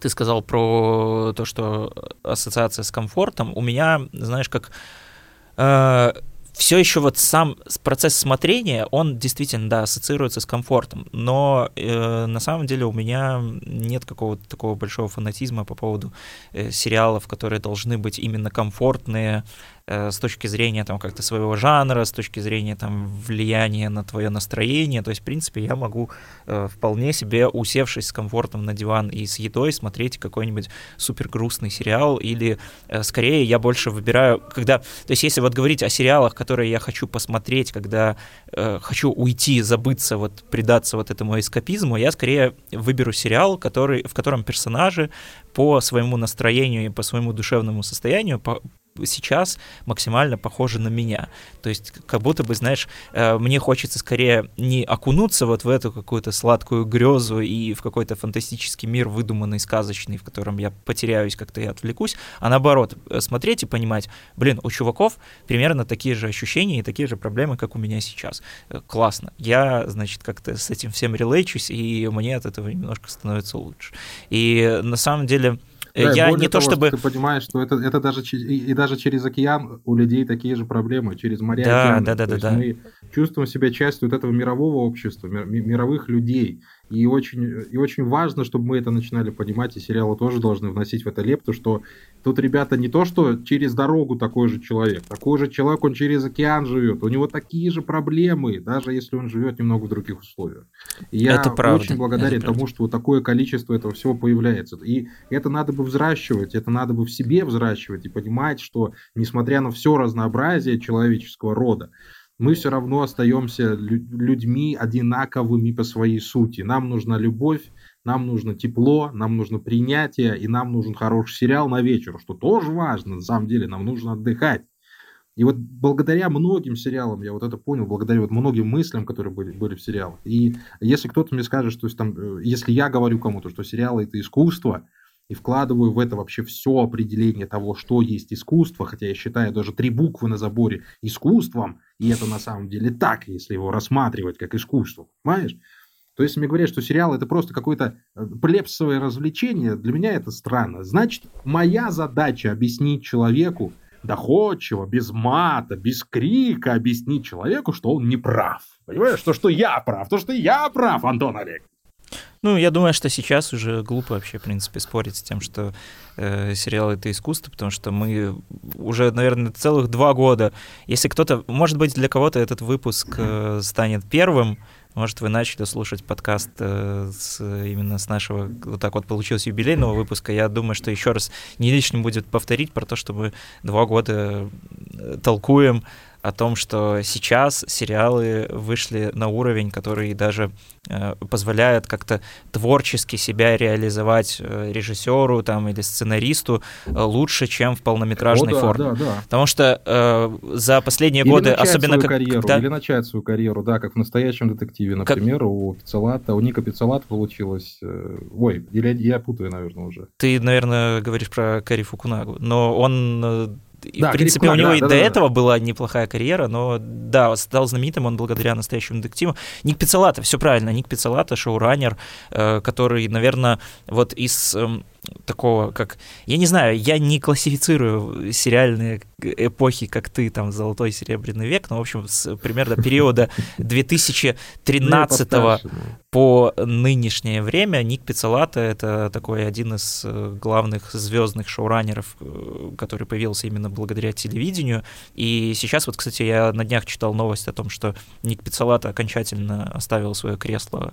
ты сказал про то, что ассоциация с комфортом, у меня, знаешь, как э, все еще вот сам процесс смотрения, он действительно, да, ассоциируется с комфортом, но э, на самом деле у меня нет какого-то такого большого фанатизма по поводу э, сериалов, которые должны быть именно комфортные, Э, с точки зрения там как-то своего жанра, с точки зрения там влияния на твое настроение. То есть, в принципе, я могу э, вполне себе, усевшись с комфортом на диван и с едой, смотреть какой-нибудь супер грустный сериал, или э, скорее я больше выбираю, когда... То есть, если вот говорить о сериалах, которые я хочу посмотреть, когда э, хочу уйти, забыться, вот предаться вот этому эскапизму, я скорее выберу сериал, который, в котором персонажи по своему настроению и по своему душевному состоянию по, сейчас максимально похожи на меня. То есть как будто бы, знаешь, э, мне хочется скорее не окунуться вот в эту какую-то сладкую грезу и в какой-то фантастический мир выдуманный, сказочный, в котором я потеряюсь как-то и отвлекусь, а наоборот, э, смотреть и понимать, блин, у чуваков примерно такие же ощущения и такие же проблемы, как у меня сейчас. Э, классно. Я, значит, как-то с этим всем релейчусь, и мне от этого немножко становится лучше. И на самом деле да, я не того, то чтобы... Ты понимаешь, что это, это даже, и, даже через океан у людей такие же проблемы, через моря да, океаны. Да, да, да, да. Мы чувствуем себя частью вот этого мирового общества, мировых людей. И очень, и очень важно, чтобы мы это начинали понимать, и сериалы тоже должны вносить в это лепту, что тут ребята не то, что через дорогу такой же человек, такой же человек, он через океан живет, у него такие же проблемы, даже если он живет немного в других условиях. И я это правда. очень благодарен это тому, что вот такое количество этого всего появляется. И это надо бы взращивать, это надо бы в себе взращивать и понимать, что несмотря на все разнообразие человеческого рода, мы все равно остаемся людьми одинаковыми по своей сути. Нам нужна любовь, нам нужно тепло, нам нужно принятие, и нам нужен хороший сериал на вечер, что тоже важно, на самом деле, нам нужно отдыхать. И вот благодаря многим сериалам я вот это понял, благодаря вот многим мыслям, которые были, были в сериалах. И если кто-то мне скажет, что там, э, если я говорю кому-то, что сериалы это искусство, и вкладываю в это вообще все определение того, что есть искусство, хотя я считаю даже три буквы на заборе искусством, и это на самом деле так, если его рассматривать как искусство, понимаешь? То есть мне говорят, что сериал это просто какое-то э, плебсовое развлечение, для меня это странно. Значит, моя задача объяснить человеку, доходчиво, без мата, без крика объяснить человеку, что он не прав. Понимаешь, что, что я прав, то, что я прав, Антон Олег. Ну, я думаю, что сейчас уже глупо вообще, в принципе, спорить с тем, что э, сериал это искусство, потому что мы уже, наверное, целых два года. Если кто-то, может быть, для кого-то этот выпуск э, станет первым, может, вы начали слушать подкаст э, с, именно с нашего, вот так вот получилось, юбилейного выпуска. Я думаю, что еще раз не лишним будет повторить про то, что мы два года э, толкуем о том, что сейчас сериалы вышли на уровень, который даже э, позволяет как-то творчески себя реализовать э, режиссеру там, или сценаристу э, лучше, чем в полнометражной О, да, форме. Да, да. Потому что э, за последние или годы, особенно как, карьеру, когда... Или начать свою карьеру, да, как в настоящем детективе, например, как... у Пиццелата, у Ника Пиццелата получилось... Э, ой, или я путаю, наверное, уже. Ты, наверное, говоришь про Кари Фукунагу, но он и, да, в принципе, Крик, у него да, и да, до да, этого была неплохая карьера, но да, стал знаменитым он благодаря настоящему детективу. Ник Пиццелата, все правильно, Ник Пиццелата, шоураннер, э, который, наверное, вот из э, такого, как... Я не знаю, я не классифицирую сериальные эпохи, как ты, там, Золотой Серебряный век, но, в общем, с примерно периода 2013 по нынешнее время Ник Пиццалата — это такой один из э, главных звездных шоураннеров, э, который появился именно благодаря телевидению. И сейчас вот, кстати, я на днях читал новость о том, что Ник Пиццалата окончательно оставил свое кресло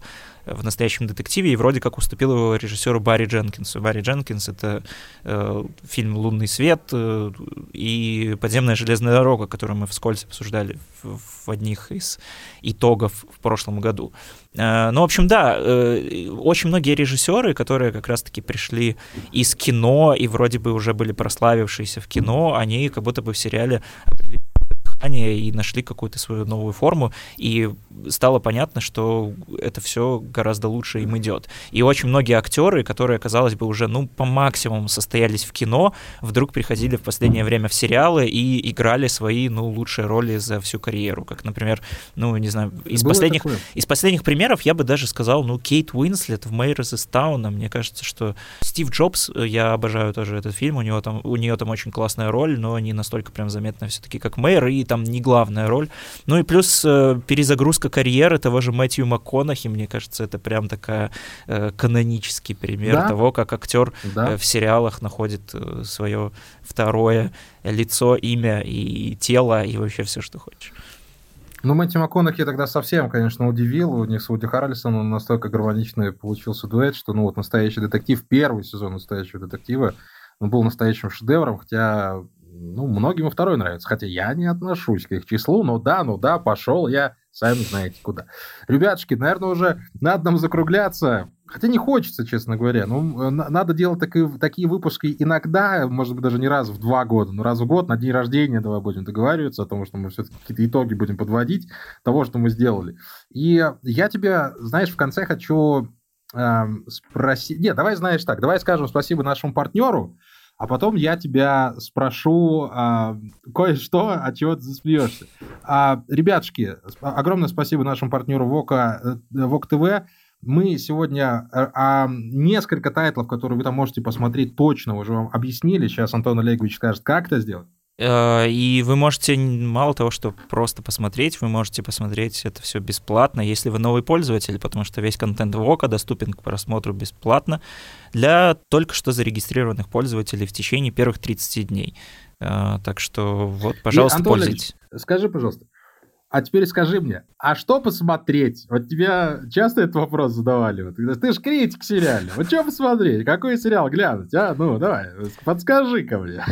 в настоящем детективе и вроде как уступил его режиссеру Барри Дженкинсу. Барри Дженкинс — это э, фильм «Лунный свет» э, и «Подземная железная дорога», которую мы вскользь обсуждали в, в одних из итогов в прошлом году. Э, ну, в общем, да, э, очень многие режиссеры, которые как раз-таки пришли из кино и вроде бы уже были прославившиеся в кино, они как будто бы в сериале дыхание и нашли какую-то свою новую форму, и стало понятно, что это все гораздо лучше им идет. И очень многие актеры, которые, казалось бы, уже ну по максимуму состоялись в кино, вдруг приходили в последнее время в сериалы и играли свои ну лучшие роли за всю карьеру, как, например, ну не знаю, из Было последних такое. из последних примеров я бы даже сказал, ну Кейт Уинслет в Мэйр из Тауна, мне кажется, что Стив Джобс, я обожаю тоже этот фильм, у него там у нее там очень классная роль, но не настолько прям заметная все-таки как Мэйр и там не главная роль. Ну и плюс э, перезагрузка карьеры того же Мэтью МакКонахи, мне кажется, это прям такая э, канонический пример да? того, как актер да. э, в сериалах находит э, свое второе лицо, имя и тело, и вообще все, что хочешь. Ну, Мэтью МакКонахи тогда совсем, конечно, удивил. У них с Вуди Харрельсоном настолько гармоничный получился дуэт, что, ну, вот настоящий детектив, первый сезон настоящего детектива, ну, был настоящим шедевром, хотя ну, многим и второй нравится. Хотя я не отношусь к их числу, но да, ну да, пошел я, сами знаете куда. Ребятушки, наверное, уже надо нам закругляться. Хотя не хочется, честно говоря. Ну, надо делать такие, такие выпуски иногда, может быть, даже не раз в два года, но раз в год, на день рождения давай будем договариваться о том, что мы все-таки какие-то итоги будем подводить того, что мы сделали. И я тебе, знаешь, в конце хочу э, спросить... Нет, давай, знаешь так, давай скажем спасибо нашему партнеру, а потом я тебя спрошу а, кое-что, от чего ты засмеешься. А, ребятушки, огромное спасибо нашему партнеру Вока, э, Вок ТВ. Мы сегодня а, а, несколько тайтлов, которые вы там можете посмотреть, точно уже вам объяснили. Сейчас Антон Олегович скажет, как это сделать. Э, и вы можете мало того, что просто посмотреть, вы можете посмотреть это все бесплатно, если вы новый пользователь, потому что весь контент Вока доступен к просмотру бесплатно для только что зарегистрированных пользователей в течение первых 30 дней. Э, так что вот, пожалуйста, и, Антон пользуйтесь. Скажи, пожалуйста, а теперь скажи мне, а что посмотреть? Вот тебя часто этот вопрос задавали. Вот, ты же критик сериальный. Вот что посмотреть? Какой сериал глянуть? А, ну, давай, подскажи ко мне.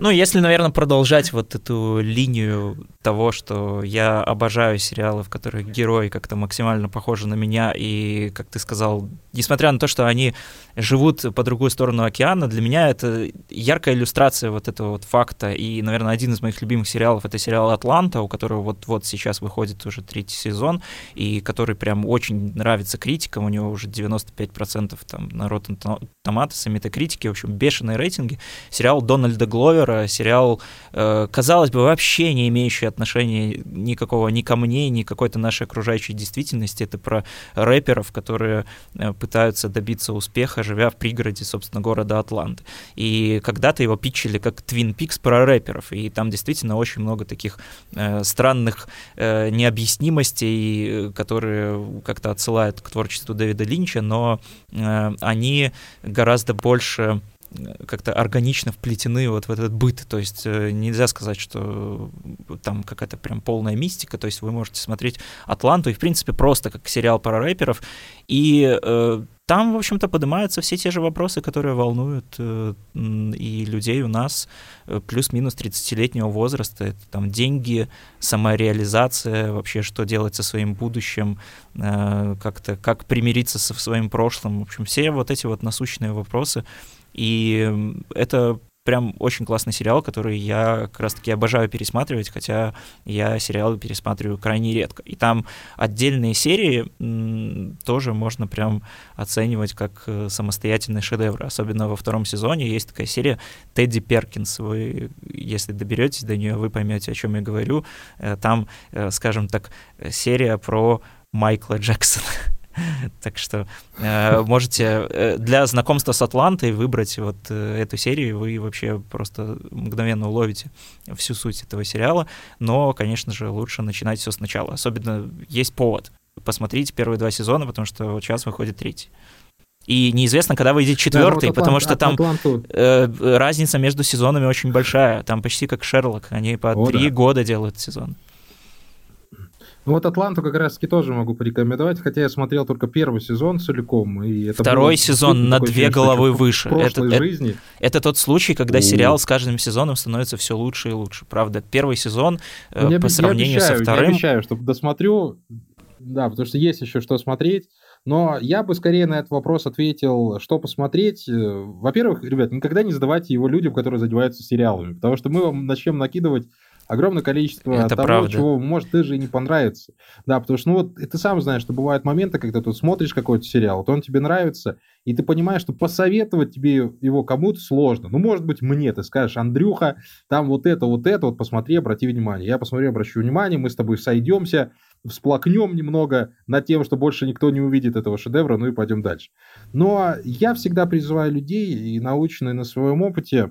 Ну, если, наверное, продолжать вот эту линию того, что я обожаю сериалы, в которых герои как-то максимально похожи на меня, и, как ты сказал, несмотря на то, что они живут по другую сторону океана, для меня это яркая иллюстрация вот этого вот факта. И, наверное, один из моих любимых сериалов — это сериал «Атланта», у которого вот-вот сейчас выходит уже третий сезон, и который прям очень нравится критикам, у него уже 95% там на Rotten Tomatoes и Metacritic, в общем, бешеные рейтинги. Сериал Дональда Гловера, сериал, э, казалось бы, вообще не имеющий отношения никакого ни ко мне, ни какой-то нашей окружающей действительности. Это про рэперов, которые э, пытаются добиться успеха, живя в пригороде, собственно, города Атланты. И когда-то его питчили как Twin Peaks про рэперов, и там действительно очень много таких э, странных э, необъяснимостей, которые как-то отсылают к творчеству Дэвида Линча, но э, они гораздо больше как-то органично вплетены вот в этот быт. То есть э, нельзя сказать, что там какая-то прям полная мистика. То есть вы можете смотреть «Атланту» и, в принципе, просто как сериал про рэперов. И э, там, в общем-то, поднимаются все те же вопросы, которые волнуют э, и людей у нас э, плюс-минус 30-летнего возраста. Это там деньги, самореализация, вообще что делать со своим будущим, э, как-то как примириться со своим прошлым. В общем, все вот эти вот насущные вопросы, и это прям очень классный сериал, который я как раз-таки обожаю пересматривать, хотя я сериалы пересматриваю крайне редко. И там отдельные серии тоже можно прям оценивать как э, самостоятельные шедевры. Особенно во втором сезоне есть такая серия Тедди Перкинс. Вы, если доберетесь до нее, вы поймете, о чем я говорю. Э, там, э, скажем так, серия про Майкла Джексона. Так что э, можете э, для знакомства с Атлантой выбрать вот э, эту серию, и вы вообще просто мгновенно уловите всю суть этого сериала. Но, конечно же, лучше начинать все сначала. Особенно есть повод. посмотреть первые два сезона, потому что вот сейчас выходит третий. И неизвестно, когда выйдет четвертый, да, вот потому что там э, разница между сезонами очень большая. Там почти как Шерлок. Они по три да. года делают сезон. Ну вот Атланту как раз таки тоже могу порекомендовать, хотя я смотрел только первый сезон целиком. И это Второй сезон на две головы выше. Это, жизни. Это, это тот случай, когда сериал с каждым сезоном становится все лучше и лучше. Правда, первый сезон ну, не, по сравнению обещаю, со вторым... Я обещаю, что досмотрю, да, потому что есть еще что смотреть. Но я бы скорее на этот вопрос ответил, что посмотреть. Во-первых, ребят, никогда не задавайте его людям, которые задеваются сериалами, потому что мы вам начнем накидывать огромное количество Это того, правда. чего может даже и не понравиться. Да, потому что, ну вот, ты сам знаешь, что бывают моменты, когда ты смотришь какой-то сериал, вот он тебе нравится, и ты понимаешь, что посоветовать тебе его кому-то сложно. Ну, может быть, мне ты скажешь, Андрюха, там вот это, вот это, вот посмотри, обрати внимание. Я посмотрю, обращу внимание, мы с тобой сойдемся, всплакнем немного над тем, что больше никто не увидит этого шедевра, ну и пойдем дальше. Но я всегда призываю людей, и научные на своем опыте,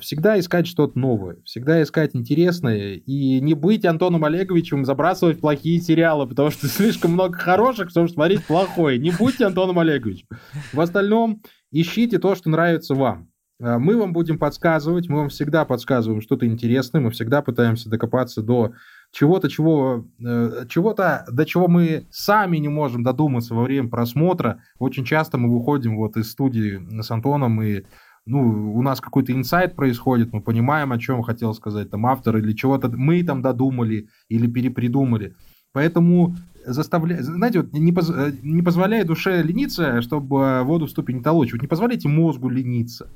всегда искать что-то новое, всегда искать интересное и не быть Антоном Олеговичем, забрасывать плохие сериалы, потому что слишком много хороших, чтобы смотреть плохое. Не будьте Антоном Олеговичем. В остальном ищите то, что нравится вам. А, мы вам будем подсказывать, мы вам всегда подсказываем что-то интересное, мы всегда пытаемся докопаться до чего-то, чего, э, чего-то, до чего мы сами не можем додуматься во время просмотра. Очень часто мы выходим вот из студии с Антоном и ну, у нас какой-то инсайт происходит, мы понимаем, о чем хотел сказать там автор, или чего-то мы там додумали или перепридумали. Поэтому заставляет, знаете, вот не, поз, не позволяя душе лениться, чтобы воду в ступень не толочь. Вот не позволяйте мозгу лениться.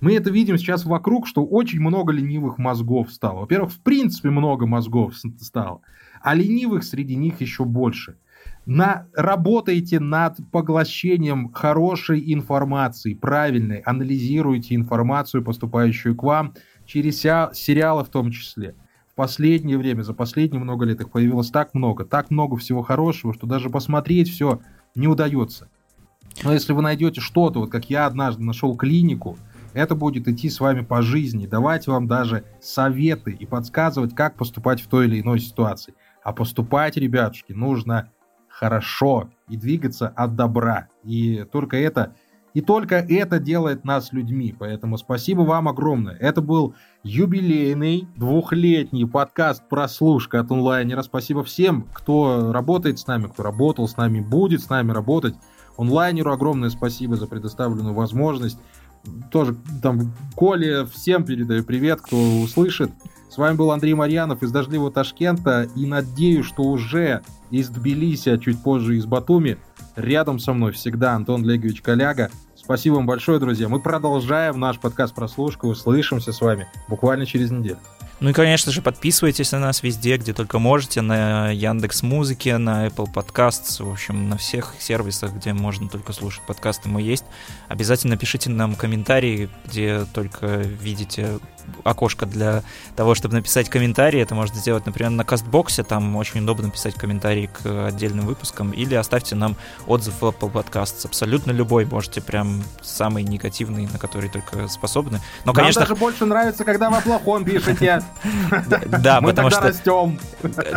Мы это видим сейчас вокруг, что очень много ленивых мозгов стало. Во-первых, в принципе много мозгов стало, а ленивых среди них еще больше на, работайте над поглощением хорошей информации, правильной, анализируйте информацию, поступающую к вам, через сериалы в том числе. В последнее время, за последние много лет их появилось так много, так много всего хорошего, что даже посмотреть все не удается. Но если вы найдете что-то, вот как я однажды нашел клинику, это будет идти с вами по жизни, давать вам даже советы и подсказывать, как поступать в той или иной ситуации. А поступать, ребятушки, нужно хорошо и двигаться от добра. И только это, и только это делает нас людьми. Поэтому спасибо вам огромное. Это был юбилейный двухлетний подкаст «Прослушка» от онлайнера. Спасибо всем, кто работает с нами, кто работал с нами, будет с нами работать. Онлайнеру огромное спасибо за предоставленную возможность. Тоже там Коле всем передаю привет, кто услышит. С вами был Андрей Марьянов из дождливого Ташкента. И надеюсь, что уже из Тбилиси, а чуть позже из Батуми, рядом со мной всегда Антон Легович Коляга. Спасибо вам большое, друзья. Мы продолжаем наш подкаст «Прослушка». Услышимся с вами буквально через неделю. Ну и, конечно же, подписывайтесь на нас везде, где только можете, на Яндекс Музыке, на Apple Podcasts, в общем, на всех сервисах, где можно только слушать подкасты, мы есть. Обязательно пишите нам комментарии, где только видите окошко для того, чтобы написать комментарий. Это можно сделать, например, на Кастбоксе, там очень удобно писать комментарии к отдельным выпускам, или оставьте нам отзыв в Apple Podcasts, абсолютно любой, можете прям самый негативный, на который только способны. Но, Нам конечно... даже больше нравится, когда вы о плохом пишете. Да, потому что... растем.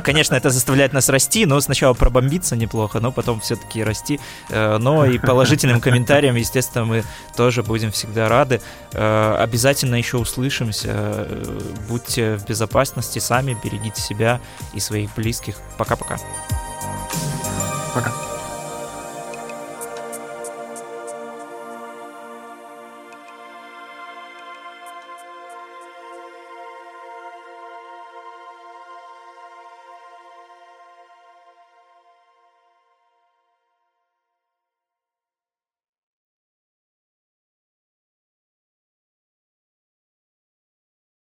Конечно, это заставляет нас расти, но сначала пробомбиться неплохо, но потом все-таки расти. Э, но и положительным комментариям, естественно, мы тоже будем всегда рады. Э, обязательно еще услышимся Э, будьте в безопасности сами, берегите себя и своих близких. Пока-пока. Пока. -пока. Пока.